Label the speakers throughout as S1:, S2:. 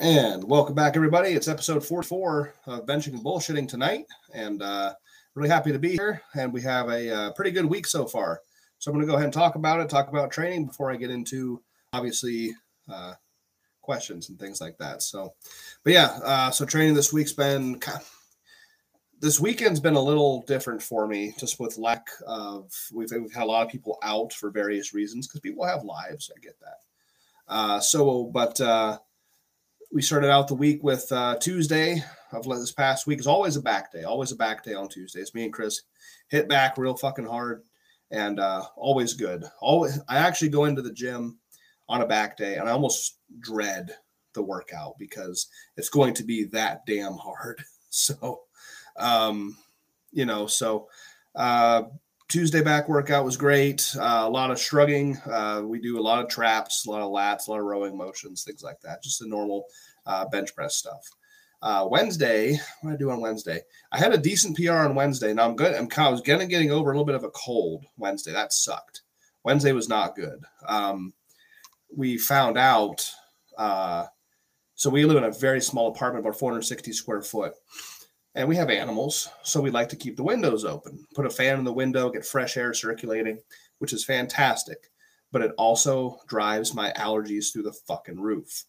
S1: And welcome back, everybody. It's episode 44 of Benching and Bullshitting tonight. And uh, really happy to be here. And we have a uh, pretty good week so far. So I'm going to go ahead and talk about it, talk about training before I get into obviously uh, questions and things like that. So, but yeah, uh, so training this week's been this weekend's been a little different for me just with lack of we've, we've had a lot of people out for various reasons because people have lives. I get that. Uh, so, but uh, we started out the week with uh, Tuesday of this past week is always a back day, always a back day on Tuesdays. Me and Chris hit back real fucking hard and uh, always good. Always, I actually go into the gym on a back day and I almost dread the workout because it's going to be that damn hard. So, um, you know, so uh, Tuesday back workout was great. Uh, a lot of shrugging. Uh, we do a lot of traps, a lot of lats, a lot of rowing motions, things like that. Just a normal uh, bench press stuff. Uh, Wednesday, what did I do on Wednesday? I had a decent PR on Wednesday. Now I'm good. I'm kind of, I was getting getting over a little bit of a cold Wednesday. That sucked. Wednesday was not good. Um, we found out. Uh, so we live in a very small apartment, about 460 square foot, and we have animals. So we like to keep the windows open, put a fan in the window, get fresh air circulating, which is fantastic. But it also drives my allergies through the fucking roof.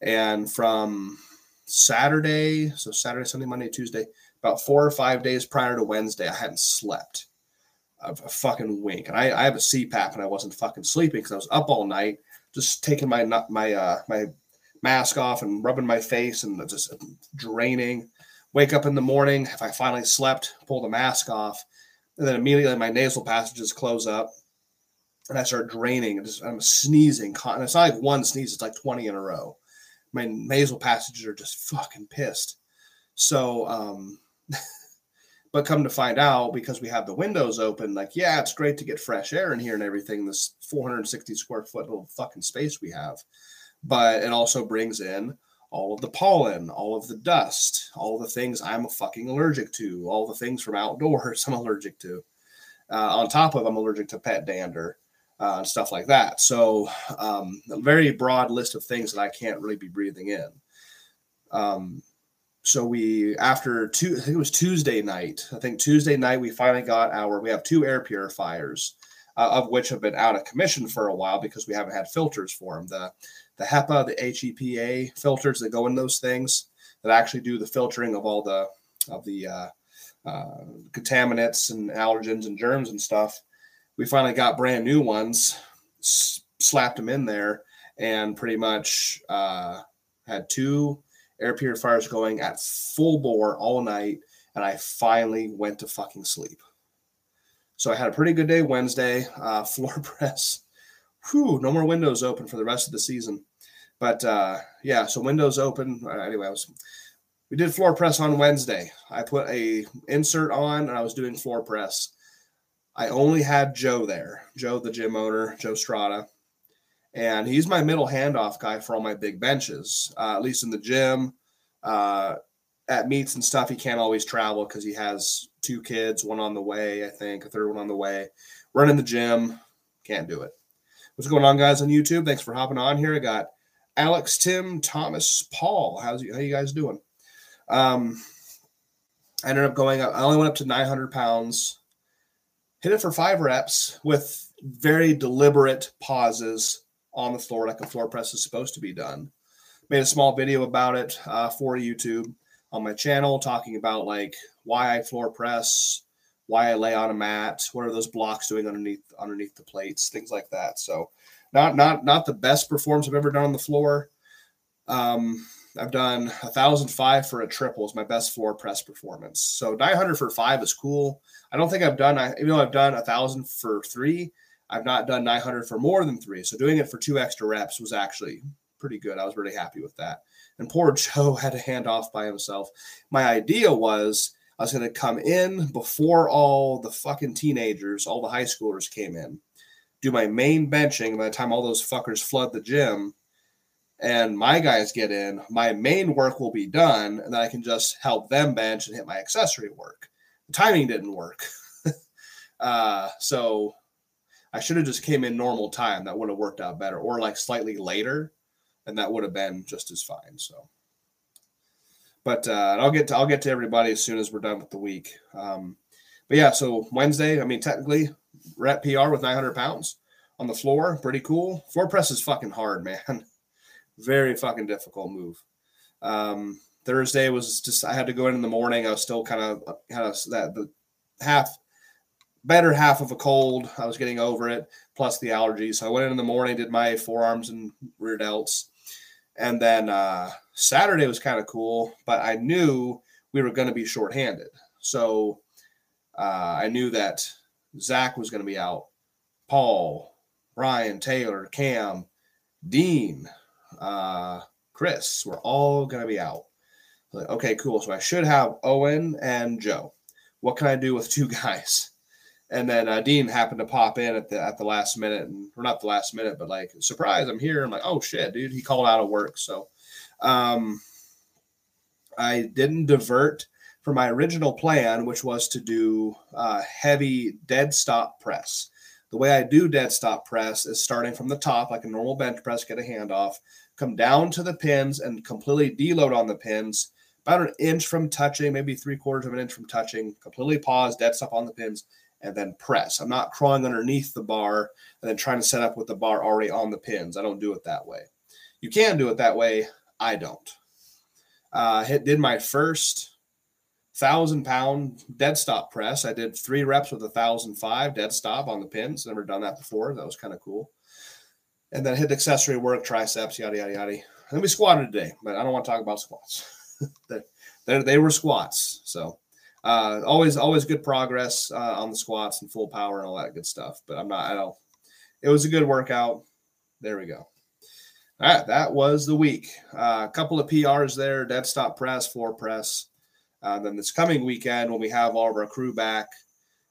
S1: And from Saturday, so Saturday, Sunday, Monday, Tuesday, about four or five days prior to Wednesday, I hadn't slept a, a fucking wink. And I, I, have a CPAP and I wasn't fucking sleeping because I was up all night, just taking my my uh, my mask off and rubbing my face and just draining. Wake up in the morning, if I finally slept, pull the mask off, and then immediately my nasal passages close up, and I start draining. And just, I'm sneezing, and it's not like one sneeze; it's like twenty in a row my nasal passages are just fucking pissed. So, um, but come to find out, because we have the windows open, like, yeah, it's great to get fresh air in here and everything, this 460 square foot little fucking space we have. But it also brings in all of the pollen, all of the dust, all the things I'm fucking allergic to, all the things from outdoors I'm allergic to. Uh, on top of I'm allergic to pet dander uh, and stuff like that. So, um, a very broad list of things that I can't really be breathing in. Um, so we after two, I think it was Tuesday night. I think Tuesday night we finally got our. We have two air purifiers, uh, of which have been out of commission for a while because we haven't had filters for them. The the HEPA, the HEPA filters that go in those things that actually do the filtering of all the of the uh, uh, contaminants and allergens and germs and stuff we finally got brand new ones, slapped them in there, and pretty much uh, had two air purifiers going at full bore all night. And I finally went to fucking sleep. So I had a pretty good day Wednesday. Uh, floor press. Whew, no more windows open for the rest of the season. But uh, yeah, so windows open. Uh, anyway, I was we did floor press on Wednesday. I put a insert on and I was doing floor press. I only had Joe there, Joe, the gym owner, Joe Strada. And he's my middle handoff guy for all my big benches, uh, at least in the gym. Uh, at meets and stuff, he can't always travel because he has two kids, one on the way, I think, a third one on the way. Running the gym, can't do it. What's going on, guys, on YouTube? Thanks for hopping on here. I got Alex, Tim, Thomas, Paul. How's you, how you guys doing? Um, I ended up going up. I only went up to 900 pounds hit it for five reps with very deliberate pauses on the floor, like a floor press is supposed to be done. Made a small video about it uh, for YouTube on my channel, talking about like why I floor press, why I lay on a mat, what are those blocks doing underneath underneath the plates, things like that. So, not not not the best performance I've ever done on the floor. Um, I've done a thousand five for a triple is my best floor press performance. So 900 for five is cool. I don't think I've done, even though I've done a thousand for three, I've not done 900 for more than three. So doing it for two extra reps was actually pretty good. I was really happy with that. And poor Joe had to hand off by himself. My idea was I was going to come in before all the fucking teenagers, all the high schoolers came in, do my main benching. By the time all those fuckers flood the gym, and my guys get in, my main work will be done, and then I can just help them bench and hit my accessory work. The timing didn't work. uh, so I should have just came in normal time. That would have worked out better, or like slightly later. and that would have been just as fine. So, but uh, I'll get to I'll get to everybody as soon as we're done with the week. Um, but yeah, so Wednesday, I mean, technically, at PR with 900 pounds on the floor. Pretty cool. Floor press is fucking hard, man. Very fucking difficult move. Um, Thursday was just I had to go in in the morning. I was still kind of kind of that the half better half of a cold. I was getting over it, plus the allergies. So I went in in the morning, did my forearms and rear delts, and then uh, Saturday was kind of cool. But I knew we were going to be shorthanded, so uh, I knew that Zach was going to be out, Paul, Ryan, Taylor, Cam, Dean, uh, Chris. We're all going to be out. Like, okay, cool. So I should have Owen and Joe. What can I do with two guys? And then uh, Dean happened to pop in at the at the last minute, and or not the last minute, but like surprise, I'm here. I'm like, oh shit, dude, he called out of work. So, um, I didn't divert from my original plan, which was to do uh, heavy dead stop press. The way I do dead stop press is starting from the top, like a normal bench press, get a handoff, come down to the pins and completely deload on the pins, about an inch from touching, maybe three quarters of an inch from touching, completely pause, dead stop on the pins, and then press. I'm not crawling underneath the bar and then trying to set up with the bar already on the pins. I don't do it that way. You can do it that way. I don't. Uh, hit, did my first thousand pound dead stop press. I did three reps with a thousand five dead stop on the pins. Never done that before. That was kind of cool. And then hit accessory work, triceps, yada yada yada. And we squatted today, but I don't want to talk about squats. they, they were squats. So uh, always always good progress uh, on the squats and full power and all that good stuff. But I'm not. I don't. It was a good workout. There we go. All right, that was the week. Uh, a couple of PRs there: dead stop press, floor press. Uh, then this coming weekend, when we have all of our crew back,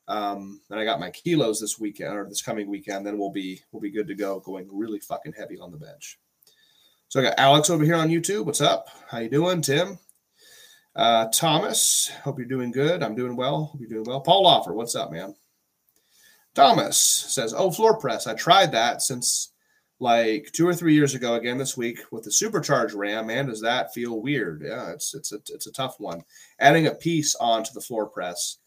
S1: um, and I got my kilos this weekend or this coming weekend, then we'll be we'll be good to go, going really fucking heavy on the bench. So I got Alex over here on YouTube. What's up? How you doing, Tim? Uh, Thomas, hope you're doing good. I'm doing well. Hope you're doing well. Paul Offer, what's up, man? Thomas says, "Oh, floor press. I tried that since like two or three years ago again this week with the supercharged ram man does that feel weird yeah it's it's a, it's a tough one adding a piece onto the floor press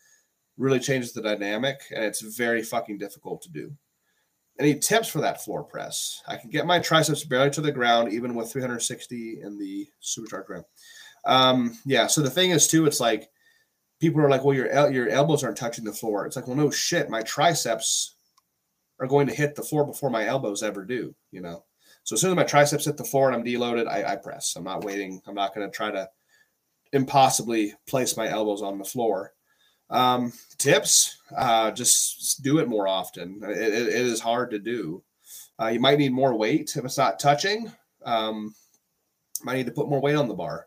S1: really changes the dynamic and it's very fucking difficult to do any tips for that floor press i can get my triceps barely to the ground even with 360 in the supercharged ram um yeah so the thing is too it's like people are like well your el- your elbows aren't touching the floor it's like well no shit my triceps are going to hit the floor before my elbows ever do, you know. So as soon as my triceps hit the floor and I'm deloaded, I, I press. I'm not waiting. I'm not going to try to impossibly place my elbows on the floor. Um, tips: uh, just do it more often. It, it, it is hard to do. Uh, you might need more weight if it's not touching. Um, might need to put more weight on the bar.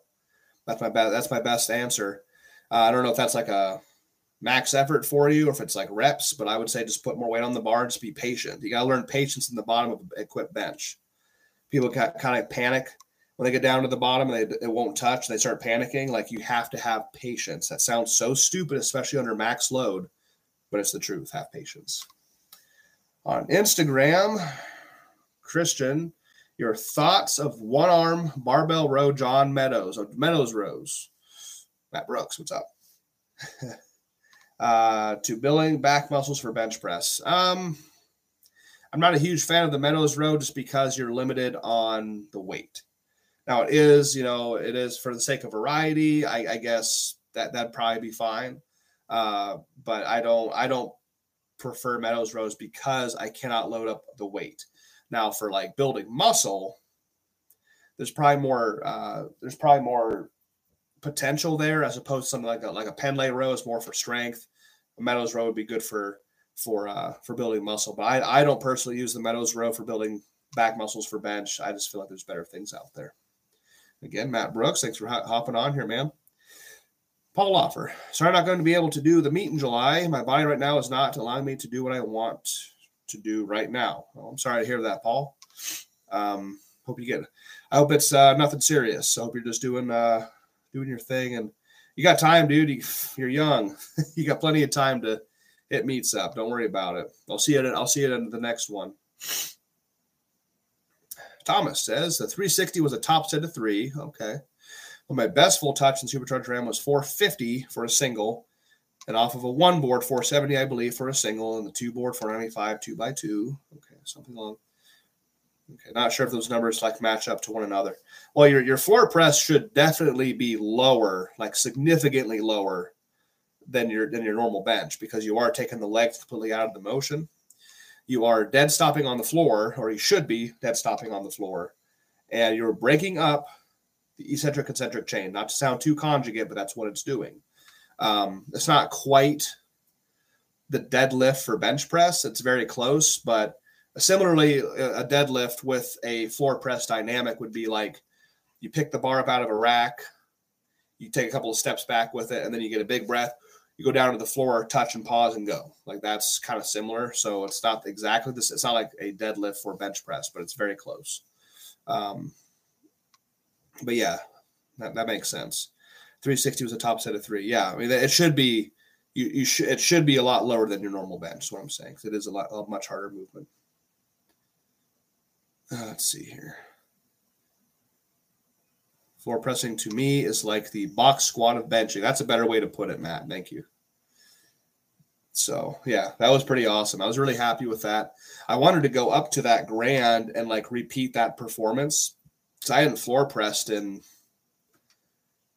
S1: That's my best. That's my best answer. Uh, I don't know if that's like a max effort for you or if it's like reps, but I would say just put more weight on the bar and just be patient. You got to learn patience in the bottom of an equipped bench. People kind of panic when they get down to the bottom and they, it won't touch. They start panicking. Like you have to have patience. That sounds so stupid, especially under max load, but it's the truth. Have patience. On Instagram, Christian, your thoughts of one arm barbell row John Meadows or Meadows rows. Matt Brooks, what's up? uh, to building back muscles for bench press. Um, I'm not a huge fan of the Meadows row just because you're limited on the weight. Now it is, you know, it is for the sake of variety. I, I guess that that'd probably be fine. Uh, but I don't, I don't prefer Meadows rows because I cannot load up the weight. Now for like building muscle, there's probably more, uh, there's probably more potential there as opposed to something like a, like a Pendlay row is more for strength. A Meadows row would be good for for uh, for building muscle, but I, I don't personally use the Meadows row for building back muscles for bench. I just feel like there's better things out there. Again, Matt Brooks, thanks for hopping on here, man. Paul Offer, sorry, I'm not going to be able to do the meet in July. My body right now is not allowing me to do what I want to do right now. Well, I'm sorry to hear that, Paul. Um, hope you get. I hope it's uh, nothing serious. I hope you're just doing uh, doing your thing, and you got time, dude. You, you're young. you got plenty of time to hit meets up. Don't worry about it. I'll see it. I'll see it in the next one. Thomas says the 360 was a top set of three. Okay. Well, my best full touch in Supercharged RAM was 450 for a single, and off of a one board, 470, I believe, for a single, and the two board, 495, two by two. Okay, something along. Okay, not sure if those numbers like match up to one another. Well, your your floor press should definitely be lower, like significantly lower than your than your normal bench because you are taking the legs completely out of the motion. You are dead stopping on the floor, or you should be dead stopping on the floor, and you're breaking up the eccentric concentric chain. Not to sound too conjugate, but that's what it's doing. Um, it's not quite the deadlift for bench press. It's very close, but similarly, a deadlift with a floor press dynamic would be like you pick the bar up out of a rack, you take a couple of steps back with it, and then you get a big breath. You go down to the floor, touch and pause, and go. Like that's kind of similar. So it's not exactly this. It's not like a deadlift for bench press, but it's very close. Um, but yeah, that, that makes sense. 360 was a top set of three. Yeah, I mean it should be you you should it should be a lot lower than your normal bench. Is what I'm saying. It is a lot a much harder movement. Uh, let's see here. Floor pressing to me is like the box squat of benching. That's a better way to put it, Matt. Thank you. So yeah, that was pretty awesome. I was really happy with that. I wanted to go up to that grand and like repeat that performance. So I hadn't floor pressed in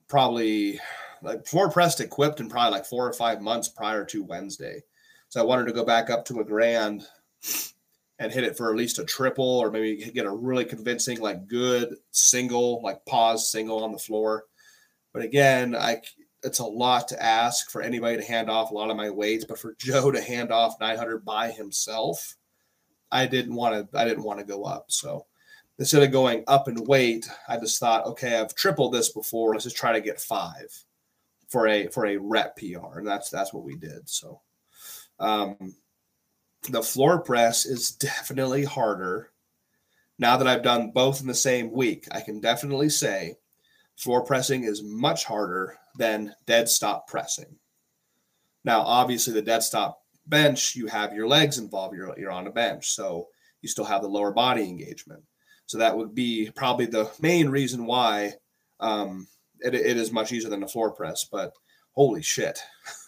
S1: probably like floor pressed equipped in probably like four or five months prior to Wednesday. So I wanted to go back up to a grand and hit it for at least a triple or maybe get a really convincing, like good single, like pause single on the floor. But again, I it's a lot to ask for anybody to hand off a lot of my weights, but for Joe to hand off 900 by himself, I didn't want to I didn't want to go up. So instead of going up in weight, I just thought, okay, I've tripled this before. Let's just try to get five for a for a rep PR, and that's that's what we did. So, um, the floor press is definitely harder. Now that I've done both in the same week, I can definitely say floor pressing is much harder than dead stop pressing. Now, obviously, the dead stop bench, you have your legs involved. You're you're on a bench, so you still have the lower body engagement. So that would be probably the main reason why um, it, it is much easier than the floor press. But holy shit.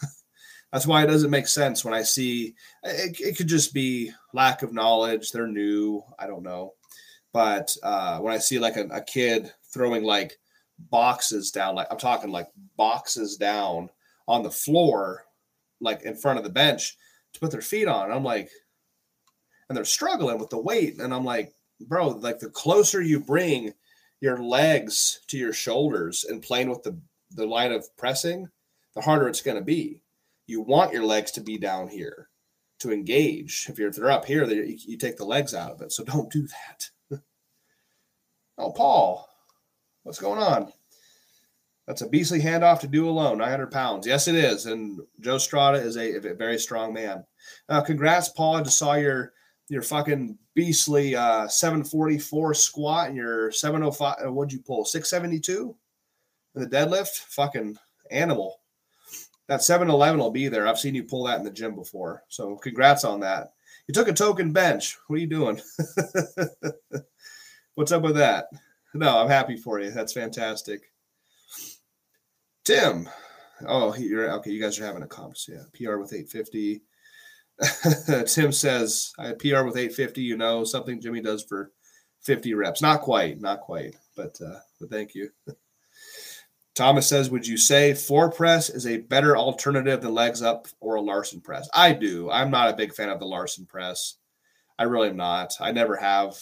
S1: That's why it doesn't make sense when I see it, it could just be lack of knowledge. They're new. I don't know. But uh, when I see like a, a kid throwing like boxes down, like I'm talking like boxes down on the floor, like in front of the bench to put their feet on, I'm like, and they're struggling with the weight. And I'm like, bro, like the closer you bring your legs to your shoulders and playing with the, the line of pressing, the harder it's going to be. You want your legs to be down here to engage. If you're if they're up here, you, you take the legs out of it. So don't do that. oh, Paul, what's going on? That's a beastly handoff to do alone, 900 pounds. Yes, it is. And Joe Strada is a, a very strong man. Uh, congrats, Paul. I just saw your your fucking beastly uh, 744 squat and your 705. Uh, what'd you pull? 672 in the deadlift? Fucking animal. That 711 will be there. I've seen you pull that in the gym before. So congrats on that. You took a token bench. What are you doing? What's up with that? No, I'm happy for you. That's fantastic. Tim. Oh, you're okay. You guys are having a conference. Yeah. PR with 850. Tim says, I PR with 850, you know, something Jimmy does for 50 reps. Not quite, not quite, but uh, but thank you. Thomas says, Would you say floor press is a better alternative than legs up or a Larson press? I do. I'm not a big fan of the Larson press. I really am not. I never have.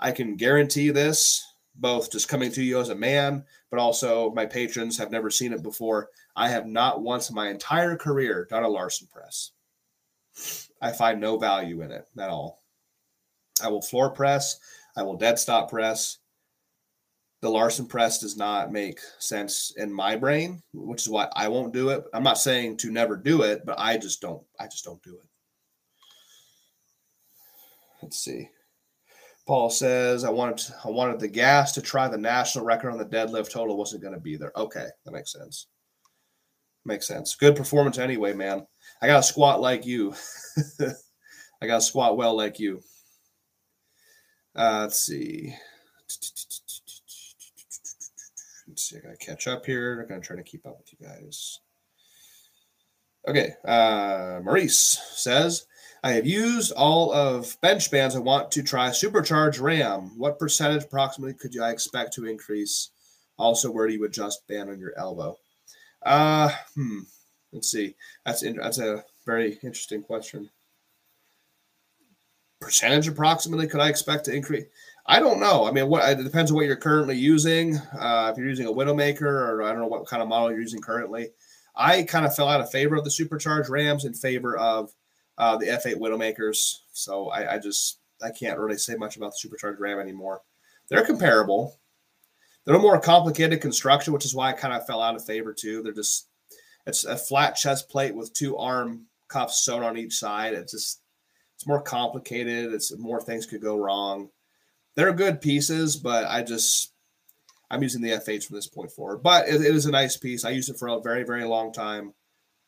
S1: I can guarantee this, both just coming to you as a man, but also my patrons have never seen it before. I have not once in my entire career done a Larson press. I find no value in it at all. I will floor press, I will dead stop press. The Larson press does not make sense in my brain, which is why I won't do it. I'm not saying to never do it, but I just don't I just don't do it. Let's see. Paul says, I wanted I wanted the gas to try the national record on the deadlift total wasn't going to be there. Okay, that makes sense. Makes sense. Good performance anyway, man. I got to squat like you. I got to squat well like you. Uh, let's see. Let's see. I gotta catch up here. I'm gonna try to keep up with you guys. Okay. Uh, Maurice says, I have used all of bench bands. I want to try supercharge RAM. What percentage approximately could I expect to increase? Also, where do you adjust band on your elbow? Uh, hmm. Let's see. That's in, that's a very interesting question. Percentage approximately could I expect to increase? I don't know. I mean, what it depends on what you're currently using. Uh, if you're using a Widowmaker, or I don't know what kind of model you're using currently. I kind of fell out of favor of the supercharged Rams in favor of uh, the F8 Widowmakers. So I, I just I can't really say much about the supercharged Ram anymore. They're comparable. They're a more complicated construction, which is why I kind of fell out of favor too. They're just it's a flat chest plate with two arm cuffs sewn on each side. It's just it's more complicated. It's more things could go wrong. They're good pieces, but I just I'm using the F8s from this point forward. But it, it is a nice piece. I used it for a very very long time.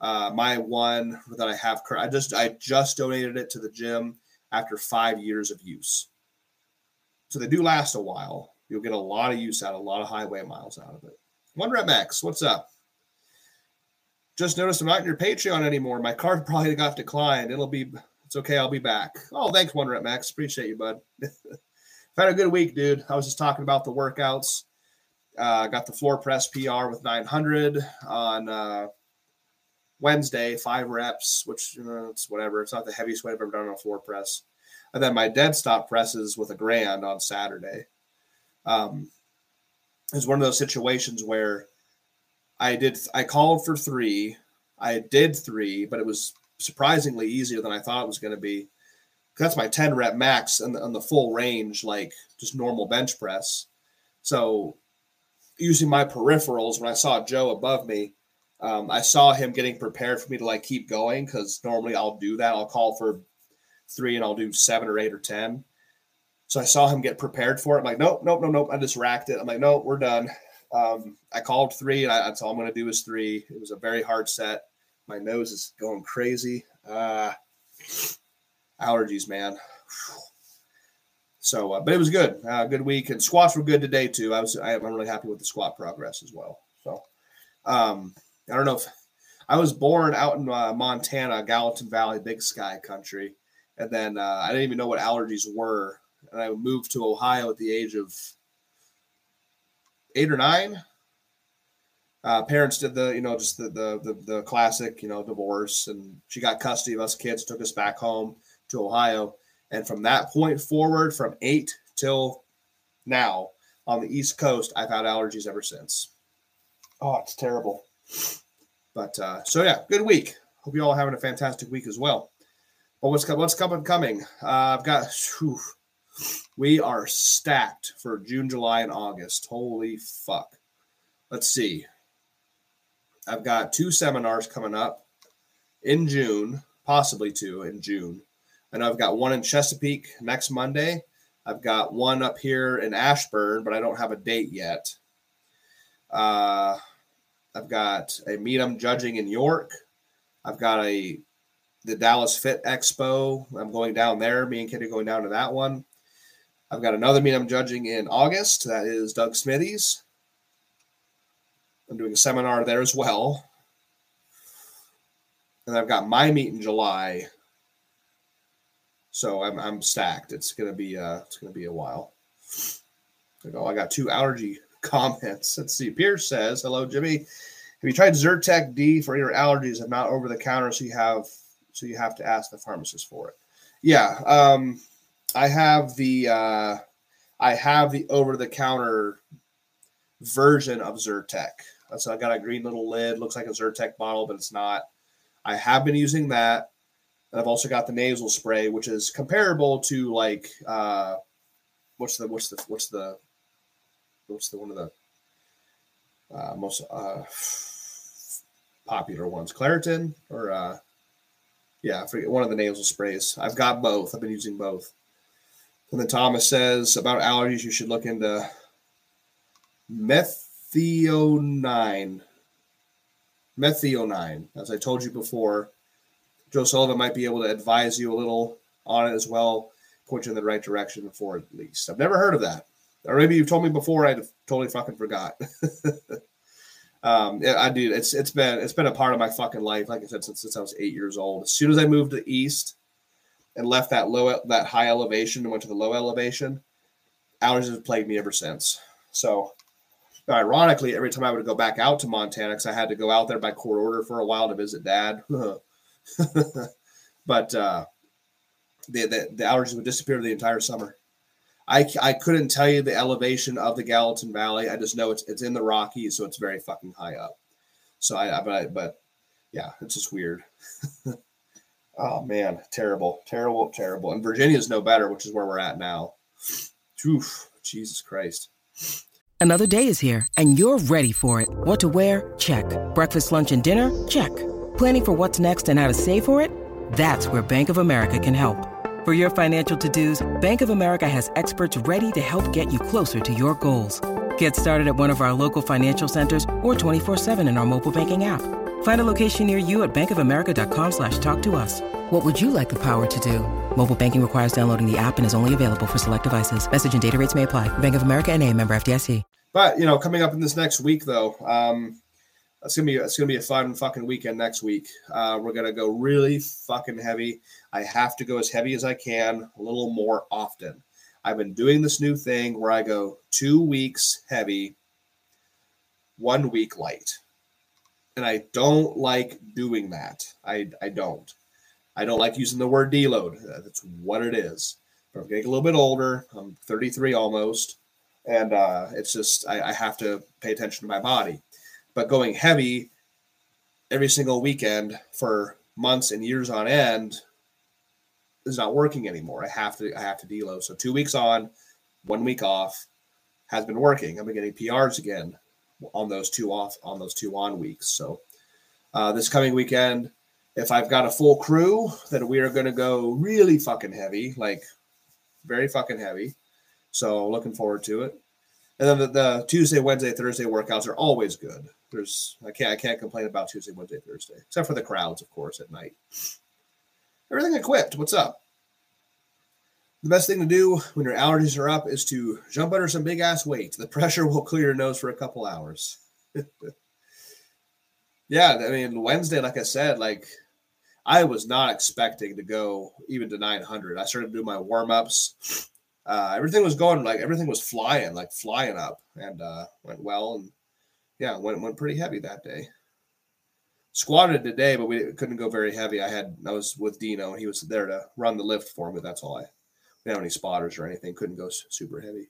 S1: Uh, my one that I have, I just I just donated it to the gym after five years of use. So they do last a while. You'll get a lot of use out, a lot of highway miles out of it. One Rep Max, what's up? Just noticed I'm not in your Patreon anymore. My card probably got declined. It'll be it's okay. I'll be back. Oh, thanks, One Rep Max. Appreciate you, bud. Had a good week, dude. I was just talking about the workouts. Uh, got the floor press PR with 900 on uh, Wednesday, five reps, which you know, it's whatever. It's not the heaviest weight I've ever done on a floor press. And then my dead stop presses with a grand on Saturday. Um, it's one of those situations where I did I called for three, I did three, but it was surprisingly easier than I thought it was going to be. That's my 10 rep max and on the full range, like just normal bench press. So using my peripherals, when I saw Joe above me, um, I saw him getting prepared for me to like keep going because normally I'll do that. I'll call for three and I'll do seven or eight or ten. So I saw him get prepared for it. I'm like, nope, nope, nope, nope. I just racked it. I'm like, nope, we're done. Um, I called three, and I, that's all I'm going to do is three. It was a very hard set. My nose is going crazy. Uh, allergies, man. So, uh, but it was good. Uh, good week, and squats were good today too. I was, I'm really happy with the squat progress as well. So, um, I don't know if I was born out in uh, Montana, Gallatin Valley, Big Sky country, and then uh, I didn't even know what allergies were, and I moved to Ohio at the age of eight or nine. Uh, parents did the, you know, just the, the, the the classic, you know, divorce, and she got custody of us kids, took us back home to Ohio, and from that point forward, from eight till now on the East Coast, I've had allergies ever since. Oh, it's terrible. But uh, so yeah, good week. Hope you all having a fantastic week as well. But what's what's coming? Coming? Uh, I've got. Whew, we are stacked for June, July, and August. Holy fuck! Let's see. I've got two seminars coming up in June, possibly two in June. Know I've got one in Chesapeake next Monday. I've got one up here in Ashburn, but I don't have a date yet. Uh, I've got a meet I'm judging in York. I've got a the Dallas Fit Expo. I'm going down there. Me and Kitty going down to that one. I've got another meet I'm judging in August. That is Doug Smithies. I'm doing a seminar there as well. And I've got my meet in July. So I'm, I'm stacked. It's gonna be uh it's gonna be a while. Oh, I got two allergy comments. Let's see. Pierce says, "Hello, Jimmy. Have you tried Zyrtec D for your allergies and not over the counter? So you have so you have to ask the pharmacist for it." Yeah, um, I have the uh, I have the over the counter version of Zyrtec. So I got a green little lid, looks like a Zyrtec bottle, but it's not. I have been using that. And I've also got the nasal spray, which is comparable to like uh, what's the what's the what's the what's the one of the uh, most uh, popular ones? Claritin or uh, yeah, I forget one of the nasal sprays. I've got both. I've been using both. And then Thomas says about allergies, you should look into methionine. Methionine, as I told you before, Joe Sullivan might be able to advise you a little on it as well. point you in the right direction for at least. I've never heard of that. Or maybe you've told me before, I totally fucking forgot. um, yeah, I do. It's it's been it's been a part of my fucking life, like I said, since, since I was eight years old. As soon as I moved to the east and left that low that high elevation and went to the low elevation, allergies have plagued me ever since. So ironically, every time I would go back out to Montana, because I had to go out there by court order for a while to visit dad. but uh, the, the, the allergies would disappear the entire summer. I, I couldn't tell you the elevation of the Gallatin Valley. I just know it's it's in the Rockies, so it's very fucking high up. So I, I but I, but yeah, it's just weird. oh man, terrible, terrible, terrible. And Virginia's no better, which is where we're at now. Oof, Jesus Christ.
S2: Another day is here, and you're ready for it. What to wear? Check. Breakfast, lunch, and dinner? Check. Planning for what's next and how to save for it? That's where Bank of America can help. For your financial to-dos, Bank of America has experts ready to help get you closer to your goals. Get started at one of our local financial centers or 24-7 in our mobile banking app. Find a location near you at bankofamerica.com slash talk to us. What would you like the power to do? Mobile banking requires downloading the app and is only available for select devices. Message and data rates may apply. Bank of America and a member FDIC.
S1: But, you know, coming up in this next week, though, um, it's gonna be it's gonna be a fun fucking weekend next week. Uh, we're gonna go really fucking heavy. I have to go as heavy as I can, a little more often. I've been doing this new thing where I go two weeks heavy, one week light, and I don't like doing that. I I don't. I don't like using the word deload. That's what it is. But I'm getting a little bit older. I'm 33 almost, and uh, it's just I, I have to pay attention to my body but going heavy every single weekend for months and years on end is not working anymore. I have to I have to deload. So two weeks on, one week off has been working. Been getting PRs again on those two off on those two on weeks. So uh, this coming weekend, if I've got a full crew, then we are going to go really fucking heavy, like very fucking heavy. So looking forward to it. And then the, the Tuesday, Wednesday, Thursday workouts are always good there's I can't I can't complain about Tuesday, Wednesday, Thursday, except for the crowds, of course, at night. Everything equipped. What's up? The best thing to do when your allergies are up is to jump under some big ass weight. The pressure will clear your nose for a couple hours. yeah, I mean Wednesday, like I said, like I was not expecting to go even to 900. I started doing my warm ups. Uh, everything was going like everything was flying, like flying up, and uh, went well. And yeah, went went pretty heavy that day. Squatted today, but we couldn't go very heavy. I had I was with Dino, and he was there to run the lift for me. That's all I. We didn't have any spotters or anything. Couldn't go super heavy.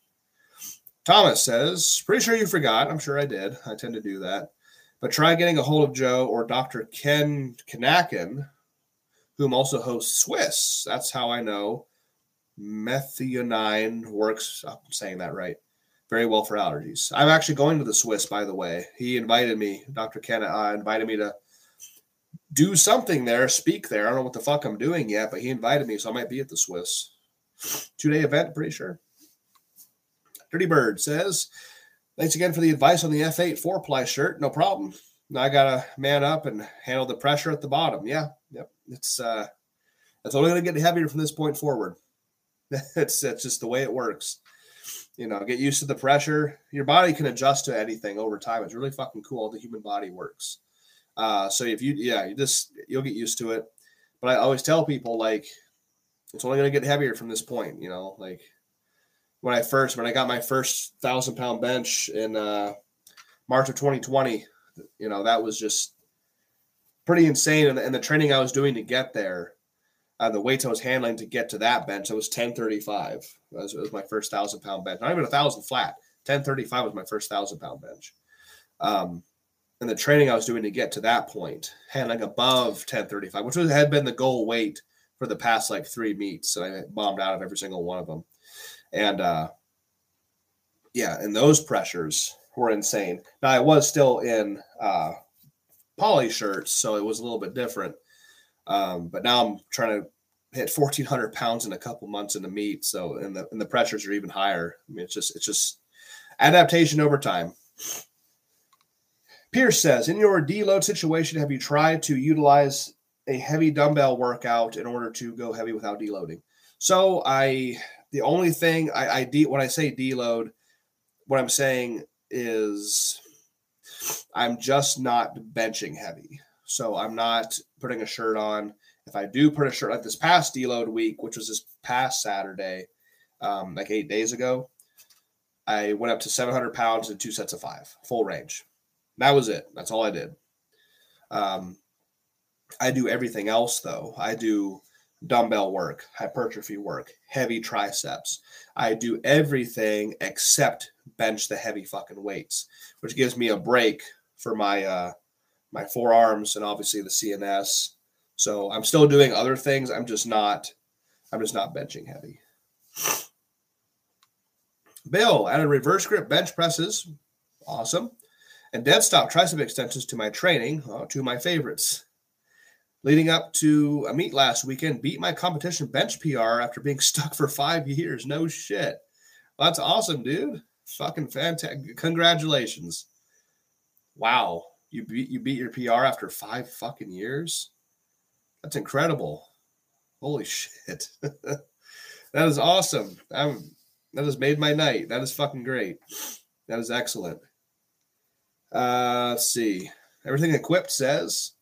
S1: Thomas says, "Pretty sure you forgot. I'm sure I did. I tend to do that, but try getting a hold of Joe or Dr. Ken Kinakin, whom also hosts SWIS. That's how I know methionine works. I'm saying that right very well for allergies. I'm actually going to the SWIS, by the way. He invited me, Dr. Kenna uh, invited me to do something there, speak there. I don't know what the fuck I'm doing yet, but he invited me, so I might be at the SWIS. Two day event, pretty sure. Dirty Bird says, Thanks again for the advice on the F8 four ply shirt. No problem. Now I gotta man up and handle the pressure at the bottom. Yeah, yep. It's uh it's only gonna get heavier from this point forward. that's that's just the way it works you know, get used to the pressure. Your body can adjust to anything over time. It's really fucking cool. The human body works. Uh, so if you, yeah, you just you'll get used to it. But I always tell people like it's only going to get heavier from this point. You know, like when I first when I got my first thousand pound bench in uh, March of 2020, you know that was just pretty insane. And, and the training I was doing to get there uh, the weights I was handling to get to that bench, it was 1035. It was, was my first thousand pound bench, not even a thousand flat. 1035 was my first thousand pound bench. Um, and the training I was doing to get to that point, handling above 1035, which was, had been the goal weight for the past like three meets. And I bombed out of every single one of them. And uh, yeah, and those pressures were insane. Now I was still in uh, poly shirts, so it was a little bit different. Um, but now I'm trying to hit 1400 pounds in a couple months in the meet. So, and the, and the pressures are even higher. I mean, it's just, it's just adaptation over time. Pierce says, in your deload situation, have you tried to utilize a heavy dumbbell workout in order to go heavy without deloading? So I the only thing I, I de when I say deload, what I'm saying is I'm just not benching heavy. So I'm not putting a shirt on. If I do put a shirt like this past deload week, which was this past Saturday, um, like eight days ago, I went up to 700 pounds in two sets of five, full range. That was it. That's all I did. Um, I do everything else though. I do dumbbell work, hypertrophy work, heavy triceps. I do everything except bench the heavy fucking weights, which gives me a break for my uh my forearms and obviously the CNS. So I'm still doing other things. I'm just not I'm just not benching heavy. Bill added reverse grip bench presses. Awesome. And dead stop tricep extensions to my training, uh, of my favorites. Leading up to a meet last weekend, beat my competition bench PR after being stuck for five years. No shit. Well, that's awesome, dude. Fucking fantastic. Congratulations. Wow. You beat you beat your PR after five fucking years? That's incredible. Holy shit. that is awesome. I'm that has made my night. That is fucking great. That is excellent. Uh, let's see. Everything equipped says,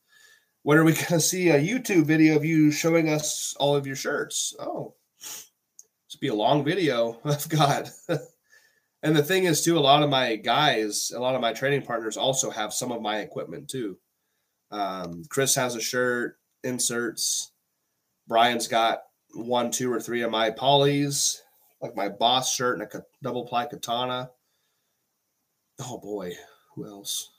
S1: when are we going to see a YouTube video of you showing us all of your shirts? Oh, this be a long video. I've got. and the thing is, too, a lot of my guys, a lot of my training partners also have some of my equipment too. Um, Chris has a shirt, inserts. Brian's got one, two, or three of my polys like my boss shirt and a double ply katana. Oh boy, who else?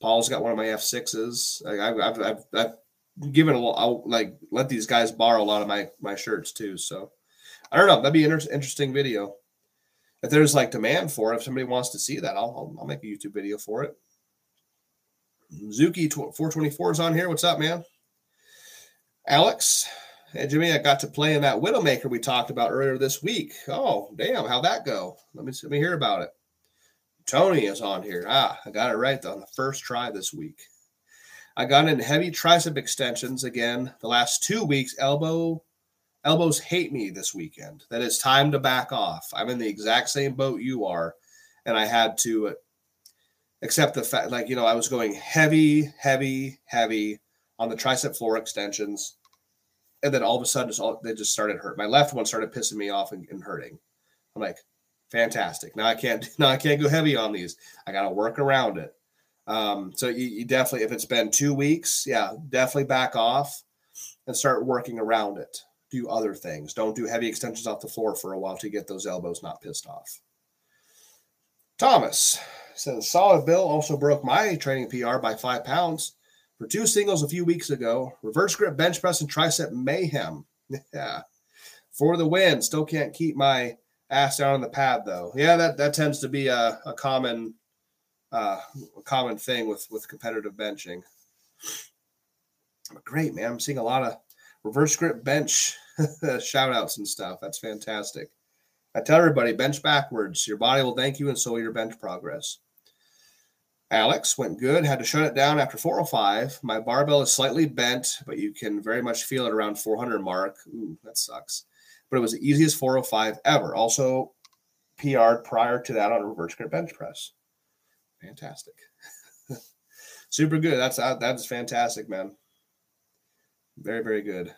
S1: Paul's got one of my F6s. Like I've, I've, I've, I've given a lot, like let these guys borrow a lot of my, my shirts too. So I don't know. That'd be an inter- interesting video. If there's like demand for it, if somebody wants to see that, I'll, I'll, I'll make a YouTube video for it. Zuki 424 is on here. What's up, man? Alex, Hey, Jimmy, I got to play in that Widowmaker we talked about earlier this week. Oh, damn, how'd that go? Let me let me hear about it. Tony is on here. Ah, I got it right on the first try this week. I got in heavy tricep extensions again. The last two weeks, elbow elbows hate me this weekend. That it's time to back off. I'm in the exact same boat you are, and I had to accept the fact, like you know, I was going heavy, heavy, heavy on the tricep floor extensions and then all of a sudden, all, they just started hurt. My left one started pissing me off and, and hurting. I'm like, fantastic. Now I can't now I can't go heavy on these. I got to work around it. Um, so you, you, definitely, if it's been two weeks, yeah, definitely back off and start working around it. Do other things. Don't do heavy extensions off the floor for a while to get those elbows not pissed off. Thomas says solid bill also broke my training PR by five pounds for two singles a few weeks ago. Reverse grip bench press and tricep mayhem. Yeah. For the win. Still can't keep my ass down on the pad though. Yeah, that, that tends to be a, a common uh, a common thing with with competitive benching. Great, man. I'm seeing a lot of reverse grip bench shout outs and stuff. That's fantastic. I tell everybody bench backwards. Your body will thank you, and so will your bench progress. Alex went good, had to shut it down after 405. My barbell is slightly bent, but you can very much feel it around 400 mark. Ooh, that sucks. But it was the easiest 405 ever. Also, PR'd prior to that on a reverse grip bench press. Fantastic. Super good. That's uh, that's fantastic, man. Very, very good.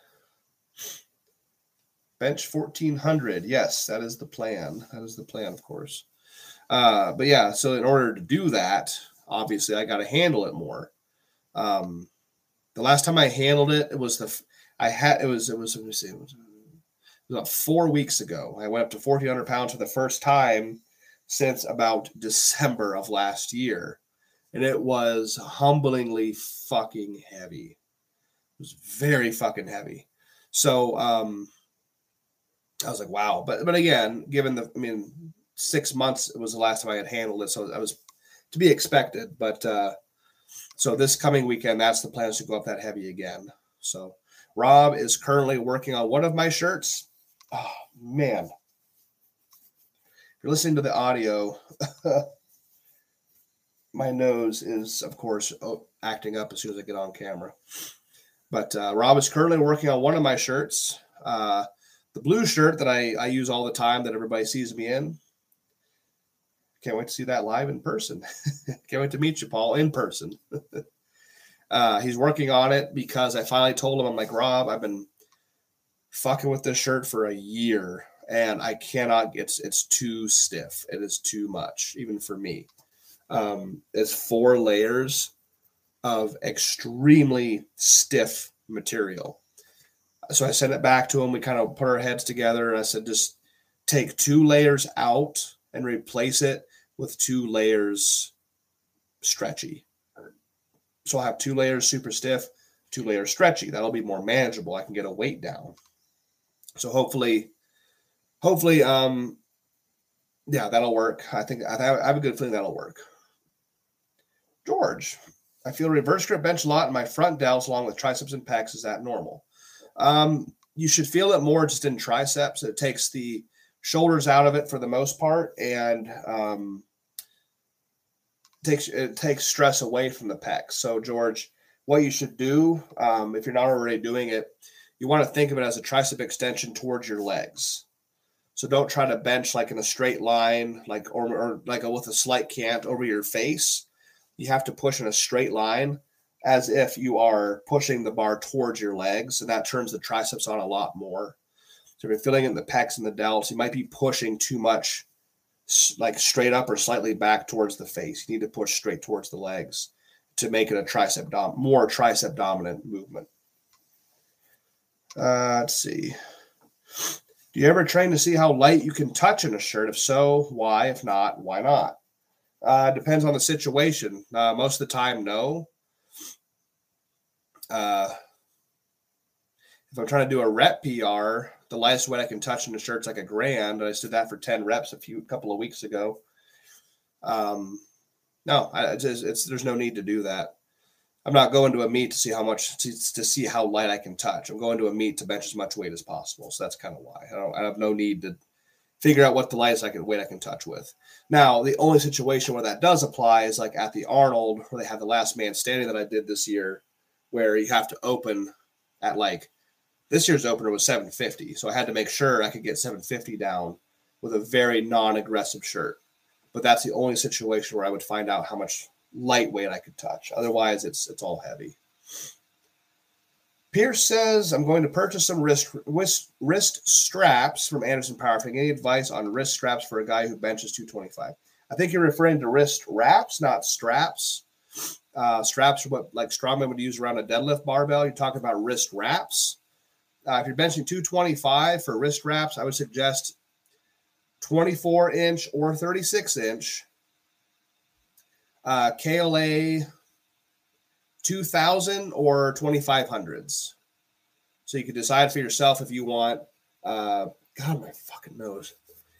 S1: Bench 1400. Yes, that is the plan. That is the plan, of course. Uh, but yeah, so in order to do that, obviously I got to handle it more. Um, the last time I handled it, it was the I had it was it was let me see it was about four weeks ago. I went up to fourteen hundred pounds for the first time since about December of last year, and it was humblingly fucking heavy. It was very fucking heavy. So um, I was like, wow. But but again, given the I mean, six months it was the last time I had handled it, so I was to be expected. But uh, so this coming weekend, that's the plans to go up that heavy again. So Rob is currently working on one of my shirts. Oh man. If you're listening to the audio, my nose is, of course, acting up as soon as I get on camera. But uh, Rob is currently working on one of my shirts. Uh, the blue shirt that I, I use all the time that everybody sees me in. Can't wait to see that live in person. Can't wait to meet you, Paul, in person. uh, he's working on it because I finally told him, I'm like, Rob, I've been fucking with this shirt for a year and I cannot, it's, it's too stiff. It is too much, even for me. Um, it's four layers of extremely stiff material. So I sent it back to him. We kind of put our heads together and I said, just take two layers out and replace it with two layers stretchy. So I'll have two layers super stiff, two layers stretchy. That'll be more manageable. I can get a weight down. So hopefully, hopefully, um, yeah, that'll work. I think I have a good feeling that'll work. George, I feel reverse grip bench a lot in my front delts along with triceps and pecs. Is that normal? Um, you should feel it more just in triceps. It takes the shoulders out of it for the most part, and um, takes it takes stress away from the pecs. So George, what you should do um, if you're not already doing it, you want to think of it as a tricep extension towards your legs. So don't try to bench like in a straight line, like or, or like a, with a slight cant over your face. You have to push in a straight line as if you are pushing the bar towards your legs, and that turns the triceps on a lot more. So if you're feeling it in the pecs and the delts, you might be pushing too much, like straight up or slightly back towards the face. You need to push straight towards the legs to make it a tricep dom- more tricep dominant movement. Uh, let's see. Do you ever train to see how light you can touch in a shirt? If so, why? If not, why not? Uh, depends on the situation. Uh, most of the time, no. Uh, if I'm trying to do a rep PR, the lightest weight I can touch in the shirt's like a grand. I did that for 10 reps a few couple of weeks ago. Um, no, I, it's, it's there's no need to do that. I'm not going to a meet to see how much to, to see how light I can touch. I'm going to a meet to bench as much weight as possible. So that's kind of why I don't. I have no need to figure out what the lightest I can weight I can touch with. Now, the only situation where that does apply is like at the Arnold, where they have the last man standing that I did this year, where you have to open at like this year's opener was 750. So I had to make sure I could get 750 down with a very non-aggressive shirt. But that's the only situation where I would find out how much lightweight I could touch. Otherwise, it's it's all heavy. Pierce says, I'm going to purchase some wrist, wrist, wrist straps from Anderson Powerlifting. Any advice on wrist straps for a guy who benches 225? I think you're referring to wrist wraps, not straps. Uh, straps are what like strongman would use around a deadlift barbell. You're talking about wrist wraps. Uh, if you're benching 225 for wrist wraps, I would suggest 24 inch or 36 inch uh, KLA 2000 or 2500s. So you can decide for yourself if you want, uh, God, my fucking nose.